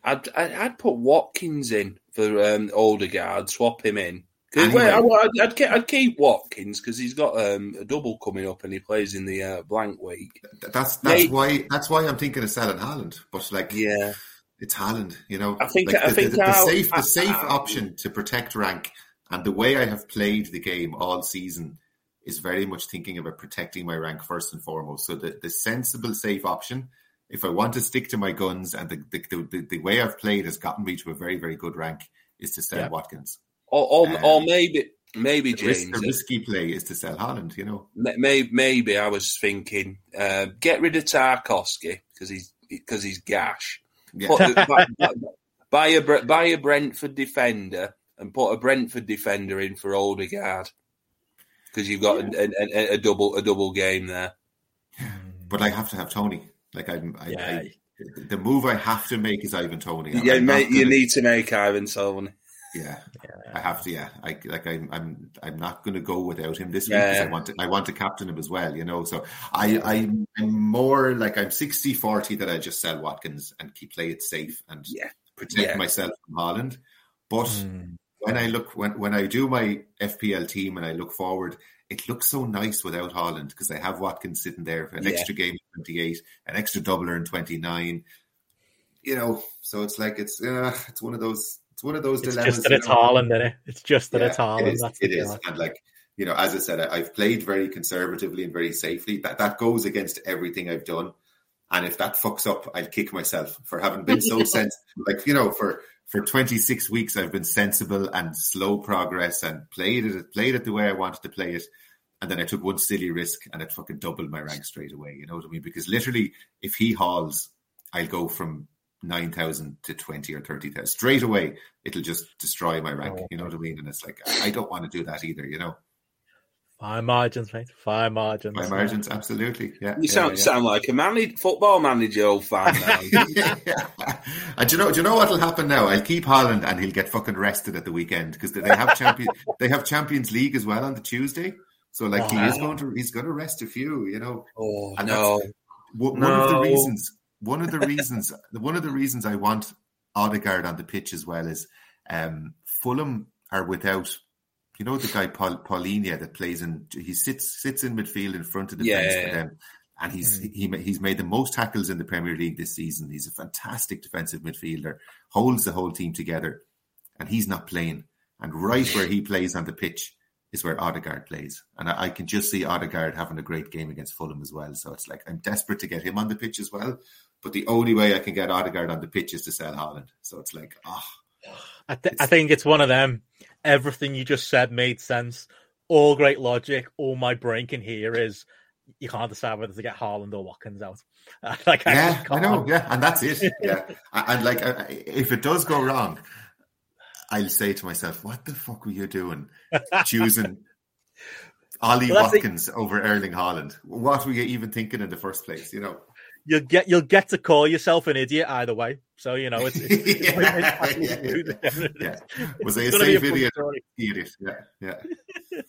I'd I'd put Watkins in for um, Odegaard, swap him in. Anyway. I, would I'd, keep Watkins because he's got um, a double coming up and he plays in the uh, blank week. That's that's why that's why I'm thinking of selling Haaland. But like, yeah, it's Haaland. You know, I think like I the, think the, the, the safe the safe option to protect rank and the way I have played the game all season is very much thinking about protecting my rank first and foremost. So the, the sensible, safe option, if I want to stick to my guns and the, the, the, the way I've played has gotten me to a very, very good rank, is to sell yeah. Watkins. Or, or, um, or, maybe, maybe James. The risky play is to sell Haaland. you know. Maybe, maybe I was thinking, uh, get rid of Tarkowski because he's because he's gash. Yeah. buy, buy, a buy a Brentford defender and put a Brentford defender in for Odegaard because you've got yeah. a, a, a, double a double game there. But I have to have Toney. Like I'm, I, yeah. I, the move I have to make is Ivan Toney. Yeah, mate, you need to make Ivan Toney. Yeah, yeah, I have to. Yeah, I like. I'm. I'm. I'm not going to go without him this week because I want to. I want to captain him as well. You know. So I. I'm, I'm more like I'm 60-40 that I just sell Watkins and keep play it safe and yeah. protect yeah. myself from Haaland. But mm when I look when when I do my FPL team and I look forward, it looks so nice without Haaland because they have Watkins sitting there for an yeah. extra game in 28, an extra doubler in 29. You know, so it's like it's uh, it's one of those it's one of those it's dilemmas. Just that it's Haaland, isn't it? It's just that yeah, it's Haaland. It is, That's it is. and like you know, as I said, I, I've played very conservatively and very safely. That that goes against everything I've done. And if that fucks up, I'll kick myself for having been so sensitive. Like, you know, for for 26 weeks, I've been sensible and slow progress and played it, played it the way I wanted to play it. And then I took one silly risk and it fucking doubled my rank straight away. You know what I mean? Because literally, if he hauls, I'll go from 9,000 to 20 or 30,000 straight away. It'll just destroy my rank. Oh. You know what I mean? And it's like, I don't want to do that either, you know? Fine margins, mate. Fine margins. Fine margins, absolutely. Yeah. You sound yeah, yeah. sound like a managed football manager, old fan. yeah. And do you know? Do you know what'll happen now? I'll keep Haaland, and he'll get fucking rested at the weekend because they have champion. they have Champions League as well on the Tuesday. So like he is going to he's going to rest a few. You know. Oh and no. One no. of the reasons. One of the reasons. one of the reasons I want Odegaard on the pitch as well is um, Fulham are without you know the guy Paul, Palhinha that plays in he sits sits in midfield in front of the yeah, fence for them and he's mm. he he's made the most tackles in the Premier League this season. He's a fantastic defensive midfielder, holds the whole team together, and he's not playing. And right where he plays on the pitch is where Odegaard plays, and I, I, can just see Odegaard having a great game against Fulham as well. So it's like I'm desperate to get him on the pitch as well, but the only way I can get Odegaard on the pitch is to sell Haaland. So it's like ah. Oh, I, th- I think it's one of them everything you just said made sense. All great logic. All my brain can hear is you can't decide whether to get Haaland or Watkins out. like, yeah, I, I, know. Yeah, and that's it. Yeah, and like if it does go wrong, I'll say to myself, "What the fuck were you doing choosing Ollie well, Watkins over Erling Haaland? What were you even thinking in the first place?" You know you'll get you'll get to call yourself an idiot either way. So you know it's, it's, yeah, yeah. yeah. was a safe idiot? Idiot, yeah, yeah.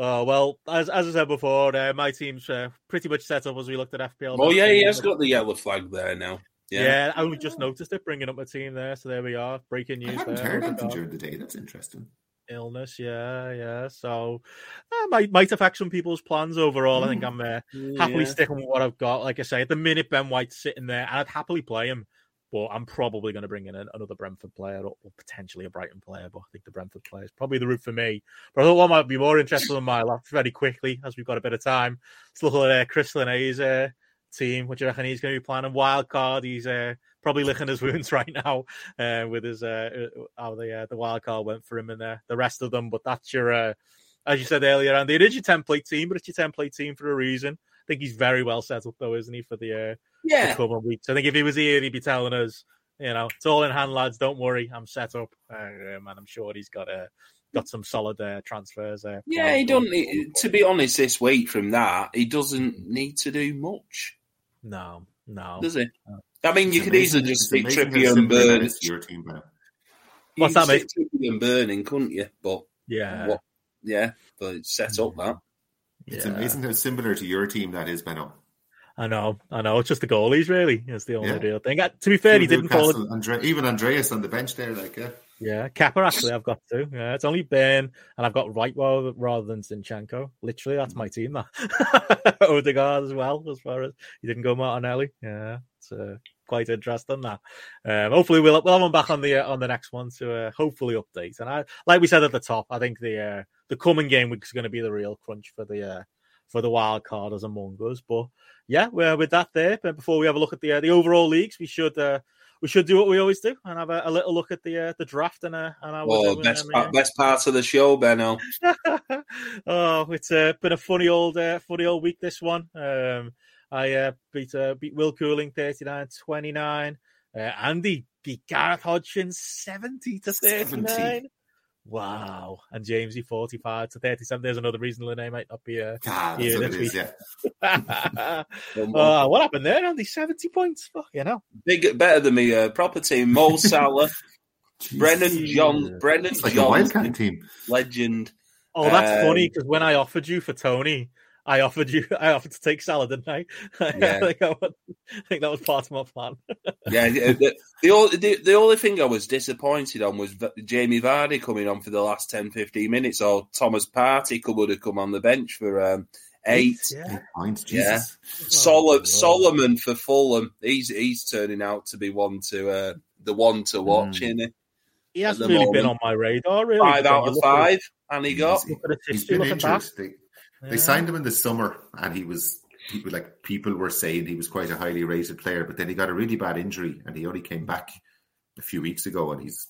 Oh well, as as I said before, uh, my team's uh, pretty much set up as we looked at FPL. Oh yeah, he has got the yellow flag there now. Yeah, yeah I only just noticed it bringing up my team there. So there we are, breaking news. I haven't there. heard anything during the day. That's interesting. Illness. Yeah, yeah. So uh, might might affect some people's plans overall. Mm. I think I'm uh, happily yeah. sticking with what I've got. Like I say, at the minute Ben White's sitting there, and I'd happily play him. But I'm probably going to bring in another Brentford player or, potentially a Brighton player. But I think the Brentford player is probably the route for me. But I thought one might be more interesting than my left very quickly as we've got a bit of time. Let's look at uh, Chris Linney's uh, team. What do you reckon he's going to be planning? Wild card. He's uh, probably licking his wounds right now uh, with his uh, uh, how the uh, the wild card went for him and uh, the rest of them. But that's your, uh, as you said earlier, and it is your template team, but it's your template team for a reason. I think he's very well set up though, isn't he, for the uh, yeah coming weeks? I think if he was here, he'd be telling us, you know, it's all in hand, lads. Don't worry, I'm set up, uh, and I'm sure he's got a. Uh, got some solid uh, transfers there. Yeah, he don't. Need, to be honest, this week from that, he doesn't need to do much. No, no, does he? No. I mean, you could easily just stick Trippier and Burn. What's that, mate? Trippier and Burning, couldn't you? But yeah, what, yeah, but it's set up that. It's yeah. amazing how similar to your team that is, Benno. I know, I know. It's just the goalies, really. Is the only yeah. real thing. Uh, to be fair, he didn't call it. Andre- even Andreas on the bench there, like yeah. Yeah, Kepa actually, I've got two. Yeah, it's only Ben, and I've got Rightwell rather than Zinchenko. Literally, that's my team. That Odegaard as well, as far as he didn't go Martinelli. Yeah, it's uh, quite interesting. That um, hopefully we'll we'll have him back on the uh, on the next one to uh, hopefully update. And I, like we said at the top, I think the uh, the coming game week is going to be the real crunch for the uh, for the wild carders among us. But yeah, we're with that there. But before we have a look at the uh, the overall leagues, we should uh, we should do what we always do and have a, a little look at the uh, the draft and uh, and our oh, best part, best parts of the show, Benno. oh, it's uh, been a funny old uh, funny old week this one. Um, I uh, beat uh, beat Will Cooling 39-29. Uh, Andy beat Gareth Hodgson 70 to 39. 70. Wow. And Jamesy 45 to 37. There's another reason Linney might not be uh, ah, here this week. Is, yeah. uh, what happened there, Andy? 70 points. Fuck, you know. Big, better than me. Uh, proper team. Mo Salah, Brennan John, Brennan like Johnson, team. legend. Oh, that's um, funny because when I offered you for Toney, I offered you. I offered to take Salah, didn't I? Yeah. I, think I, I, think that was part of my plan. yeah, the, the, only, the, the, only thing I was disappointed on was Jamie Vardy coming on for the last 10, 15 minutes, or Thomas Partey could would have come on the bench for um, eight. Yeah, eight points. Yeah, Sol- oh, Solomon for Fulham. He's he's turning out to be one to uh, the one to watch, mm. isn't he? He hasn't really moment. been on my radar. Really, five out of five, and he got. He's, he's been interesting. They signed him in the summer, and he was people like people were saying he was quite a highly rated player, but then he got a really bad injury, and he only came back a few weeks ago, and he's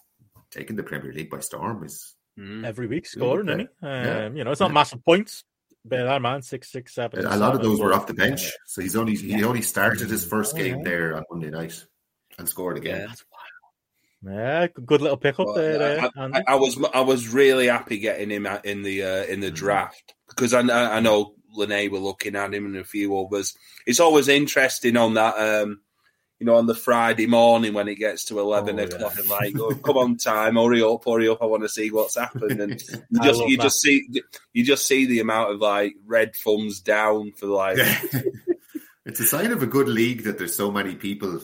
taken the Premier League by storm. He's mm. every week scoring, isn't he? Um, yeah. You know, it's not yeah. massive points. But that man, six, six, seven. A lot of those were off the bench, so he's only he only started his first oh, game there on Monday night and scored again. Yeah, good little pickup well, there. I, I, I, was I was really happy getting him in the uh, in the mm. draft because I, I know Linney were looking at him and a few others. It's always interesting on that, um, you know, on the Friday morning when it gets to eleven oh, o'clock yeah. and like, oh, come on, time, hurry up, hurry up! I want to see what's happened, and you just you that. just see you just see the amount of like red thumbs down for like. it's a sign of a good league that there's so many people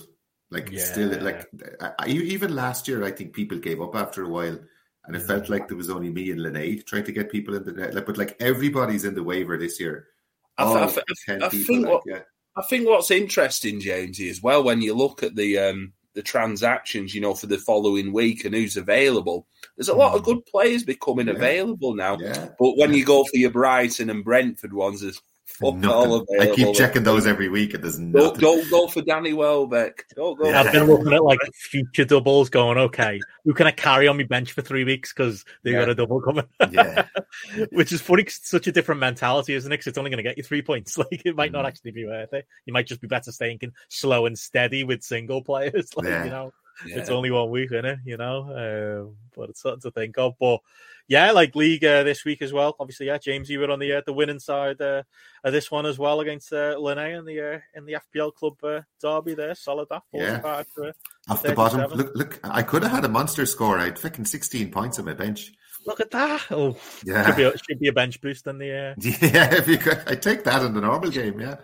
like yeah. still like I, even last year. I think people gave up after a while and it yeah. felt like there was only me and Linney trying to get people in the net. Like, but like everybody's in the waiver this year. I, I, I, I think like, what, yeah. I think what's interesting, Jamesy, as well, when you look at the um, the transactions, you know, for the following week and who's available, there's a lot of mm. good players becoming yeah. available now. Yeah. But when you go for your Brighton and Brentford ones, there's I keep checking those every week, and there's nothing. Don't, don't go for Danny Welbeck. Don't go. Yeah, I've been looking at like future doubles, going, okay, who can I carry on my bench for three weeks because they yeah. got a double coming? yeah, which is funny. It's such a different mentality, isn't it? Because it's only going to get you three points. Like it might mm. not actually be worth it. You might just be better staying slow and steady with single players. Like yeah. you know, yeah. it's only one week, isn't it? You know, um, but it's something to think of. But yeah, like league uh, this week as well. Obviously, yeah, James, you were on the uh, the winning side uh, of this one as well against uh, Linney in the uh, in the FPL club uh, derby there. Solid that, yeah. Off the bottom, look, look, I could have had a monster score. I would fucking sixteen points on my bench. Look at that! Oh, yeah, should be a, should be a bench boost in the. Uh... Yeah, if you could, I take that in the normal game. Yeah.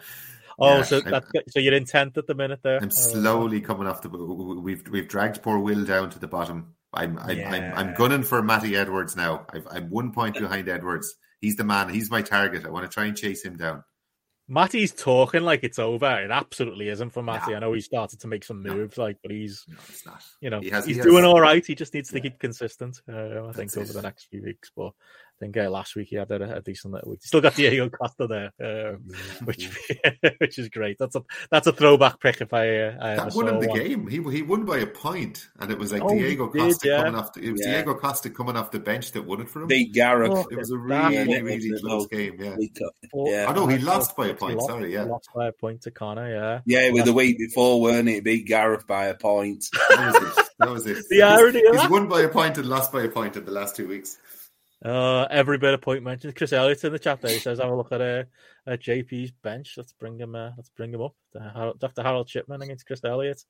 Oh, yeah, so that's so you're in tenth at the minute there. I'm slowly coming off the. We've we've dragged poor Will down to the bottom I'm I'm, Yeah. I'm I'm gunning for Matty Edwards now. I've, I'm one point behind Edwards. He's the man. He's my target. I want to try and chase him down. Matty's talking like it's over. It absolutely isn't for Matty. No. I know he started to make some No. moves, like, but he's No, it's not. you know He has- he's he has- doing all right. He just needs to Yeah. keep consistent. Uh, I think That's over the next few weeks. But I think uh, last week he had a, a decent little week. Still got Diego Costa there, uh, which which is great. That's a that's a throwback pick if I, uh, I That won him the one. game. He he won by a point, and it was like Oh, he Diego did, Costa yeah. coming off. The, it was Yeah. Diego Costa coming off the bench that won it for him. Beat Gareth. Oh, It was a That really was- really close game. Yeah. Yeah. Oh no, he He lost by a point. lost- Sorry, yeah. lost by a point to Connor. Yeah, Yeah, it was the week before, weren't it? Beat Gareth by a point. That was it. That was it. The irony of He's won by a point and lost by a point in the last two weeks. Uh, every bit of point mentioned. Chris Elliott's in the chat there. He says, "Have a look at uh, at JP's bench. Let's bring him. Uh, let's bring him up. Dr. Harold Shipman against Chris Elliott.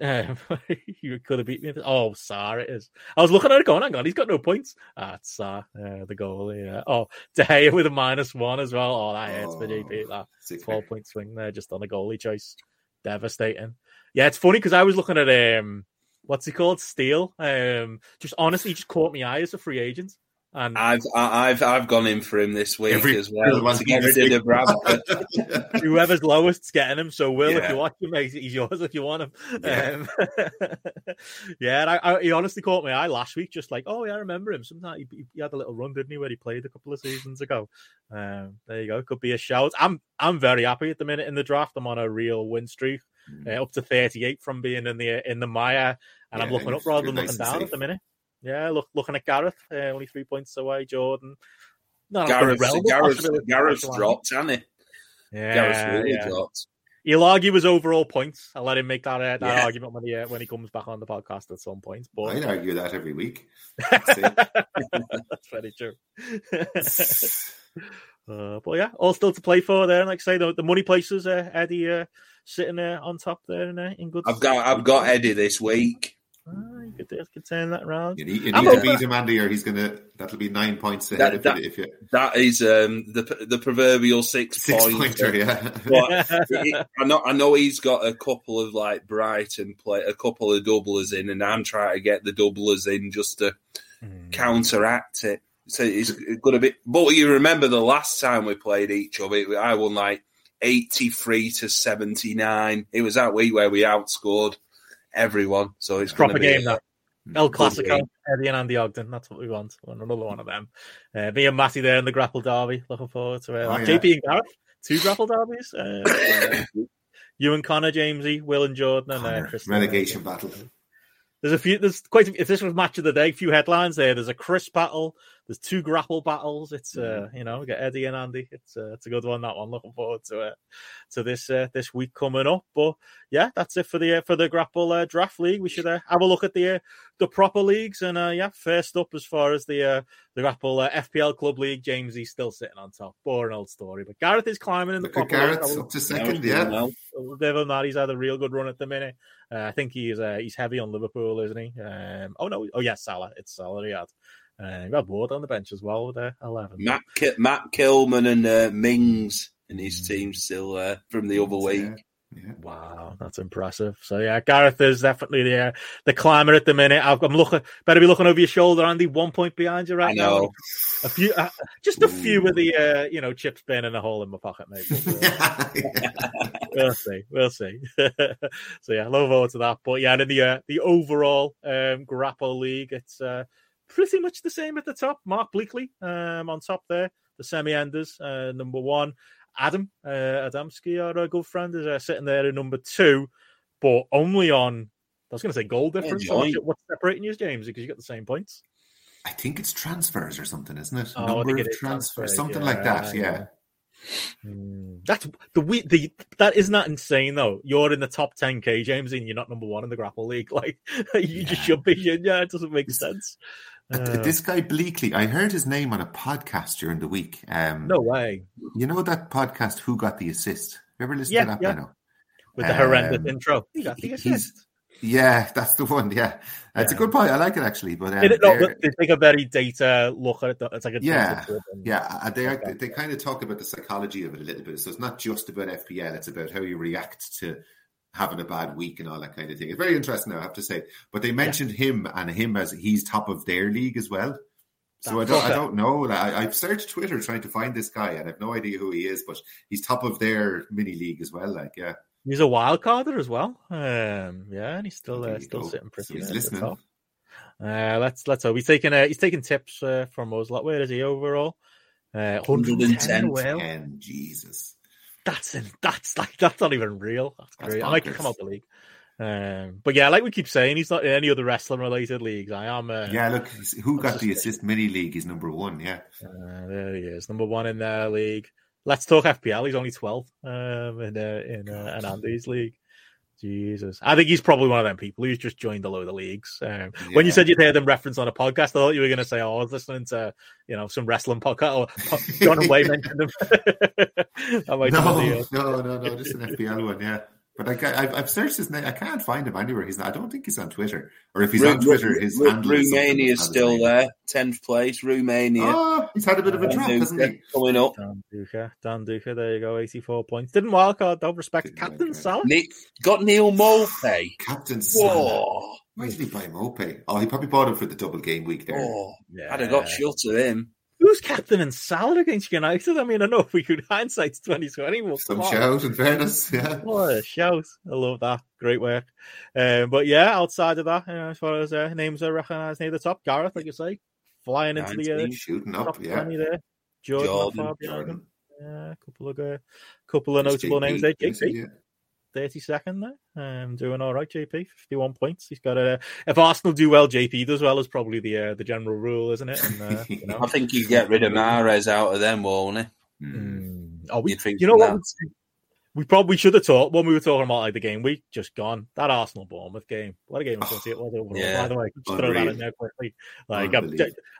Um, you could have beat me. Oh, Sá it is. I was looking at it going, hang on, he's got no points. Ah, Sá, uh, the goalie. Yeah. Oh, De Gea with a minus one as well. Oh, that hurts for JP. That Sick 12 point swing there just on a goalie choice. Devastating. Yeah, it's funny because I was looking at um what's he called? Steel. Um just honestly just caught me eye as a free agent. And I've I- I've I've gone in for him this week Every- as well everyone's to get rid of this Bradford. week. whoever's lowest's getting him. So Will, if you watch him, he's yours if you want him. Yeah. Um, yeah, I, I, he honestly caught my eye last week, just like, oh yeah, I remember him. Sometimes he, he- he had a little run, didn't he, where he played a couple of seasons ago. Um, there you go, could be a shout. I'm I'm very happy at the minute in the draft. I'm on a real win streak. Uh, up to 38 from being in the in the Maya, and I'm looking up rather than nice looking down safe. at the minute. Yeah, look looking at Gareth, uh, only three points away. Jordan, no, Gareth, realm of Gareth. Gareth's dropped, hasn't he? Yeah, Gareth's really yeah. dropped. He'll argue his overall points. I'll let him make that, uh, that Yeah. argument when he uh, when he comes back on the podcast at some point. But I'd argue that every week. that's very true. uh, but yeah, all still to play for there. And like I say, the, the money places, uh, Eddie uh, sitting there on top there in, uh, in good. I've got I've got Eddie this week. Ah, you could, you could turn that around. You need, you need to beat him, Andy, or he's gonna. That'll be nine points ahead That- if, that- you, if you That is um, the the proverbial six, six point. pointer. Yeah. But it- I know I know he's got a couple of like Brighton play a couple of doublers in, and I'm trying to get the doublers in just to Mm. counteract it. So it's going to be. But you remember the last time we played each other, it- I won like eighty three to seventy nine. It was that week where we outscored everyone. So it's Proper going to game, that. El Good Clasico, game. Eddie and Andy Ogden. That's what we want. We want another one of them. Uh, me and Matty there in the grapple derby. Looking forward to it. Oh, yeah. JP and Gareth, two grapple derbies. Uh, you and Connor, Jamesy, Will and Jordan, and uh, Connor, Chris. relegation battle. There's a few. There's quite. A, if this was match of the day, a few headlines there. There's a Chris battle. There's two grapple battles. It's uh, you know, we got Eddie and Andy. It's uh, it's a good one. That one. Looking forward to it. To this uh, this week coming up. But yeah, that's it for the uh, for the grapple uh, draft league. We should uh, have a look at the uh, the proper leagues. And uh, yeah, first up as far as the uh, the grapple uh, FPL club league, James he's still sitting on top. Boring old story. But Gareth is climbing in the Look proper league. Garrett I will- up to second. Yeah. well. Other than that, he's had a real good run at the minute. Uh, I think he's uh, he's heavy on Liverpool, isn't he? Um, oh no, oh yes, Salah. It's Salah he had. Uh, he had Ward on the bench as well with uh, eleven. Matt Ki- Matt Kilman and uh, Mings and his team still uh, from the other week. Yeah. Yeah. Wow, that's impressive. So yeah, Gareth is definitely the uh, the climber at the minute. I've, I'm looking, better be looking over your shoulder, Andy. One point behind you right I know. now. A few, uh, just a few of the uh, you know chips burning a hole in my pocket, mate. But, uh, we'll see. We'll see. so yeah, look forward to that. But yeah, in the uh, the overall um, grapple league, it's uh, pretty much the same at the top. Mark Bleakley um, on top there, the semi-enders, uh, number one. Adam uh, Adamski, our uh, good friend, is uh, sitting there at number two, but only on. I was going to say goal difference. Yeah, What's, separating you, James? Because you got the same points. I think it's transfers or something, isn't it? Oh, Number of transfers, transfers, something yeah, like that. Yeah. Hmm. That's the we the that isn't that insane though. You're in the top 10k, James, and you're not number one in the grapple league. Like you just should be. Yeah, it doesn't make sense. Uh, this guy Bleakley, I heard his name on a podcast during the week. Um, no way. You know that podcast, Who Got the Assist? You ever listen Yeah, to that, yeah. Benno? With the horrendous Um, intro, you got the assist. Yeah, that's the one. Yeah. It's a good point. I like it actually. But um, it not? they're- take a very data look at it. It's like a Yeah, Yeah, uh, they are, they kind of talk about the psychology of it a little bit. So it's not just about FPL; it's about how you react to having a bad week and all that kind of thing. It's very interesting, I have to say. But they mentioned yeah. him and him as he's top of their league as well. So I don't, I don't know. I, I've searched Twitter trying to find this guy, and I have no idea who he is. But he's top of their mini league as well. Like, yeah, he's a wild carder as well. Um, yeah, and he's still uh, still go. sitting pretty. He's listening. Uh, let's let's hope he's taking uh, he's taking tips uh, from us. Like, where is he overall? Uh, 110. 110 Jesus, that's in, that's like that's not even real. That's, that's great. I might come out the league. Um, but yeah, like we keep saying, he's not in any other wrestling related leagues. I am. Uh, yeah, look, who got the assist mini league? He's number one. Yeah, uh, there he is, number one in their league. Let's talk FPL. He's only 12 um, in uh, in uh, an Andy's league. Jesus, I think he's probably one of them people who's just joined a load of leagues. Um, yeah. When you said you'd heard them reference on a podcast, I thought you were going to say, "Oh, I was listening to you know some wrestling podcast." Or John Way mentioned them. no, no, no, no, just an FPL one. Yeah, but I, I've, I've searched his name. I can't find him anywhere. He's not, I don't think he's on Twitter. Or if he's Ru- on Twitter, his Ru- Romania is still there, tenth place. Romania. Oh, ah, he's had a bit of a uh, drop, hasn't he? Coming up. Dan Duca. Dan Duca. There you go. Eighty-four points. Didn't wildcard though. Respect Didn't Captain Salah. Nick, got Neal Maupay. Captain Salah. Why did he buy Maupay? Oh, he probably bought him for the double game week there. Oh, yeah. I'd have got shot of him. Who's captain and Salah against United? I mean, I know if we could hindsight 2020. Well, Some shows, in fairness. Yeah. What a shout. I love that. Great work. Um, but yeah, outside of that, you know, as far as uh, names are recognised near the top, Gareth, like you say, flying into the uh, shooting up, yeah. There. Jordan, Jordan, Jordan. Yeah, a couple of uh, couple of notable names there. JP. Yeah. 32nd there. Um, doing all right, JP. 51 points. He's got a. If Arsenal do well, JP does well, is probably the uh, the general rule, isn't it? And, uh, you know. I think you get rid of Mahrez out of them, won't he? Mm. Oh, we, you know what? We probably should have talked when we were talking about like the game week just gone. That Arsenal Bournemouth game. What a game oh, it was. Yeah. By the way, just throw that in there quickly. Like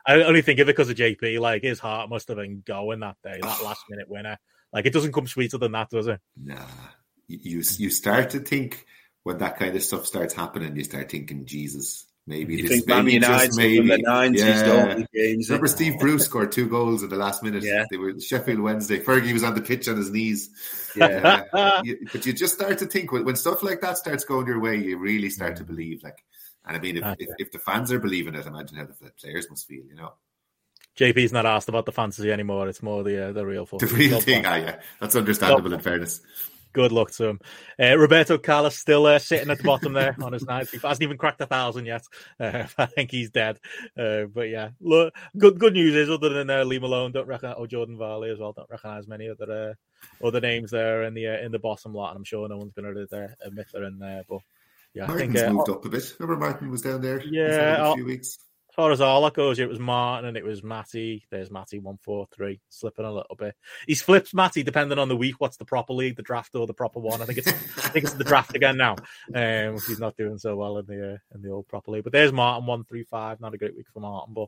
I only think of it because of JP. Like his heart must have been going that day, that last minute winner. Like it doesn't come sweeter than that, does it? Nah you you start to think when that kind of stuff starts happening, you start thinking, Jesus, maybe you this, maybe just maybe the nineties, yeah. games. Remember Steve Bruce scored two goals in the last minute. Yeah. They were Sheffield Wednesday. Fergie was on the pitch on his knees. Yeah, but you just start to think when, when, stuff like that starts going your way, you really start to believe. Like, and I mean, if, if, if, the fans are believing it, imagine how the players must feel. You know. JP's not asked about the fantasy anymore. It's more the uh, the real football. The real thing, ah, yeah, that's understandable. In fairness, Good luck to him. Uh, Roberto Carlos still uh, sitting at the bottom there on his ninth. He hasn't even cracked a thousand yet. Uh, I think he's dead. Uh, but yeah, look, good good news is other than uh, Lee Malone, don't recognize or Jordan Varley as well. Don't recognize many other uh, other names there in the in the bottom lot. And I'm sure no one's going to admit they're in there. But yeah, Martin's I think moved up a bit. Remember Martin was down there. Yeah, a few weeks far as that goes, it was Martin and it was Matty. There's Matty one four three, slipping a little bit. He's flipped Matty depending on the week. What's the proper league, the draft or the proper one? I think it's I think it's the draft again now. Um, he's not doing so well in the uh, in the old proper league. But there's Martin one three five. Not a great week for Martin, but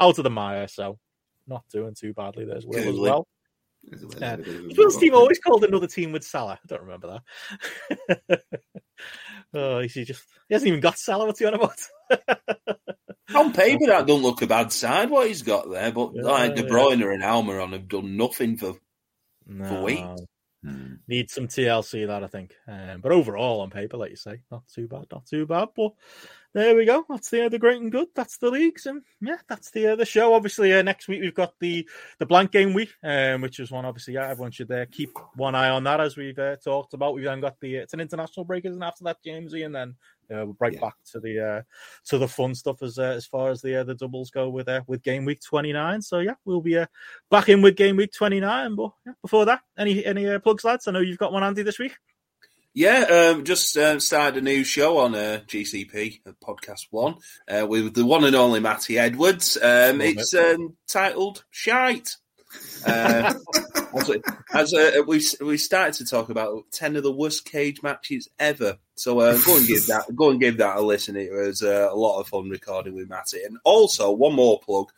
out of the mire, so not doing too badly. There's Will as well. Uh, Will's team always called another team with Salah. I don't remember that. oh, he just he hasn't even got Salah. What's he on about? On paper, that don't look a bad side what he's got there, but yeah, like De Bruyne yeah. and Almiron have done nothing for no. for weeks. Hmm. Need some TLC that I think, um, but overall on paper, like you say, not too bad, not too bad. But there we go. That's the uh, the great and good. That's the leagues, and yeah, that's the uh, the show. Obviously, uh, next week we've got the the blank game week, um, which is one. Obviously, yeah, everyone should uh, keep one eye on that as we've uh, talked about. We've then got the it's an international break, isn't after that, Jamesy, and then uh, we'll break yeah. back to the uh, to the fun stuff as uh, as far as the uh, the doubles go with uh, with game week 29. So yeah, we'll be uh, back in with game week 29. But yeah, before that, any any uh, plugs, lads? I know you've got one, Andy, this week. Yeah, um, just um, started a new show on uh, GCP, Podcast One, uh, with the one and only Matty Edwards. Um, it's um, titled Shite. Uh, as, as uh, we we started to talk about ten of the worst cage matches ever, so uh, go and give that go and give that a listen. It was uh, a lot of fun recording with Matty, and also one more plug.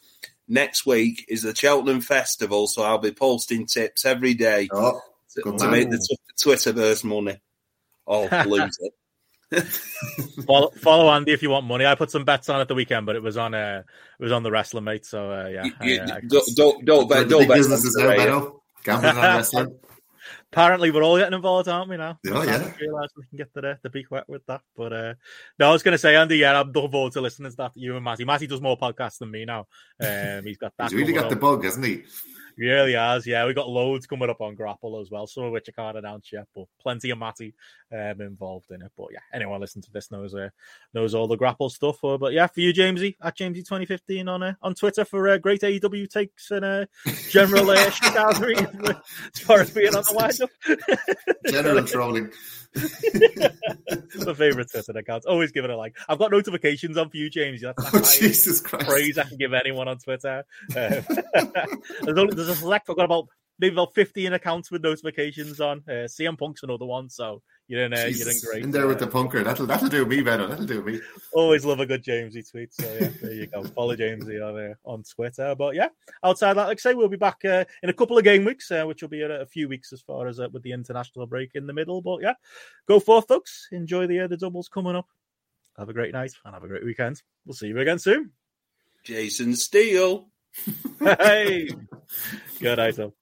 Next week is the Cheltenham Festival, so I'll be posting tips every day oh, to, to make the t- Twitterverse money. Oh, lose it. Follow, follow, Andy if you want money. I put some bets on at the weekend, but it was on uh, it was on the wrestling mate. So uh, yeah, you, I, uh, don't don't don't bet don't bet. Gambling on wrestling. Apparently, we're all getting involved, aren't we now? Oh, yeah. Realize we can get the, the beak wet with that. But uh, no, I was going to say, Andy, yeah, I'm looking forward to listening to that. You and Matty. Matty does more podcasts than me now. Um, he's got that. He's really got the bug, hasn't he? He really has, yeah. We got loads coming up on Grapple as well, some of which I can't announce yet, but plenty of Matty um, involved in it. But yeah, anyone listening to this knows uh, knows all the Grapple stuff. Uh, but yeah, for you, Jamesy, at Jamesy 2015 on uh, on Twitter for uh, great AEW takes and uh, general uh, as far as being on the wind General trolling. my favorite Twitter account. Always give it a like. I've got notifications on for you, James. That's oh, Jesus Christ. praise I can give anyone on Twitter. Um, there's, only, there's a select. I've got about maybe about 15 accounts with notifications on. Uh, CM Punk's another one, so you're in, uh, you're in great. In there with the punker. That'll that'll do me better. That'll do me. Always love a good Jamesy tweet. So yeah, there you go. Follow Jamesy on uh, on Twitter. But yeah, outside that, like I say, we'll be back uh, in a couple of game weeks, uh, which will be a, a, few weeks as far as uh, with the international break in the middle. But yeah, go forth, folks. Enjoy the uh, the doubles coming up. Have a great night and have a great weekend. We'll see you again soon. Jason Steele. hey, good night, though.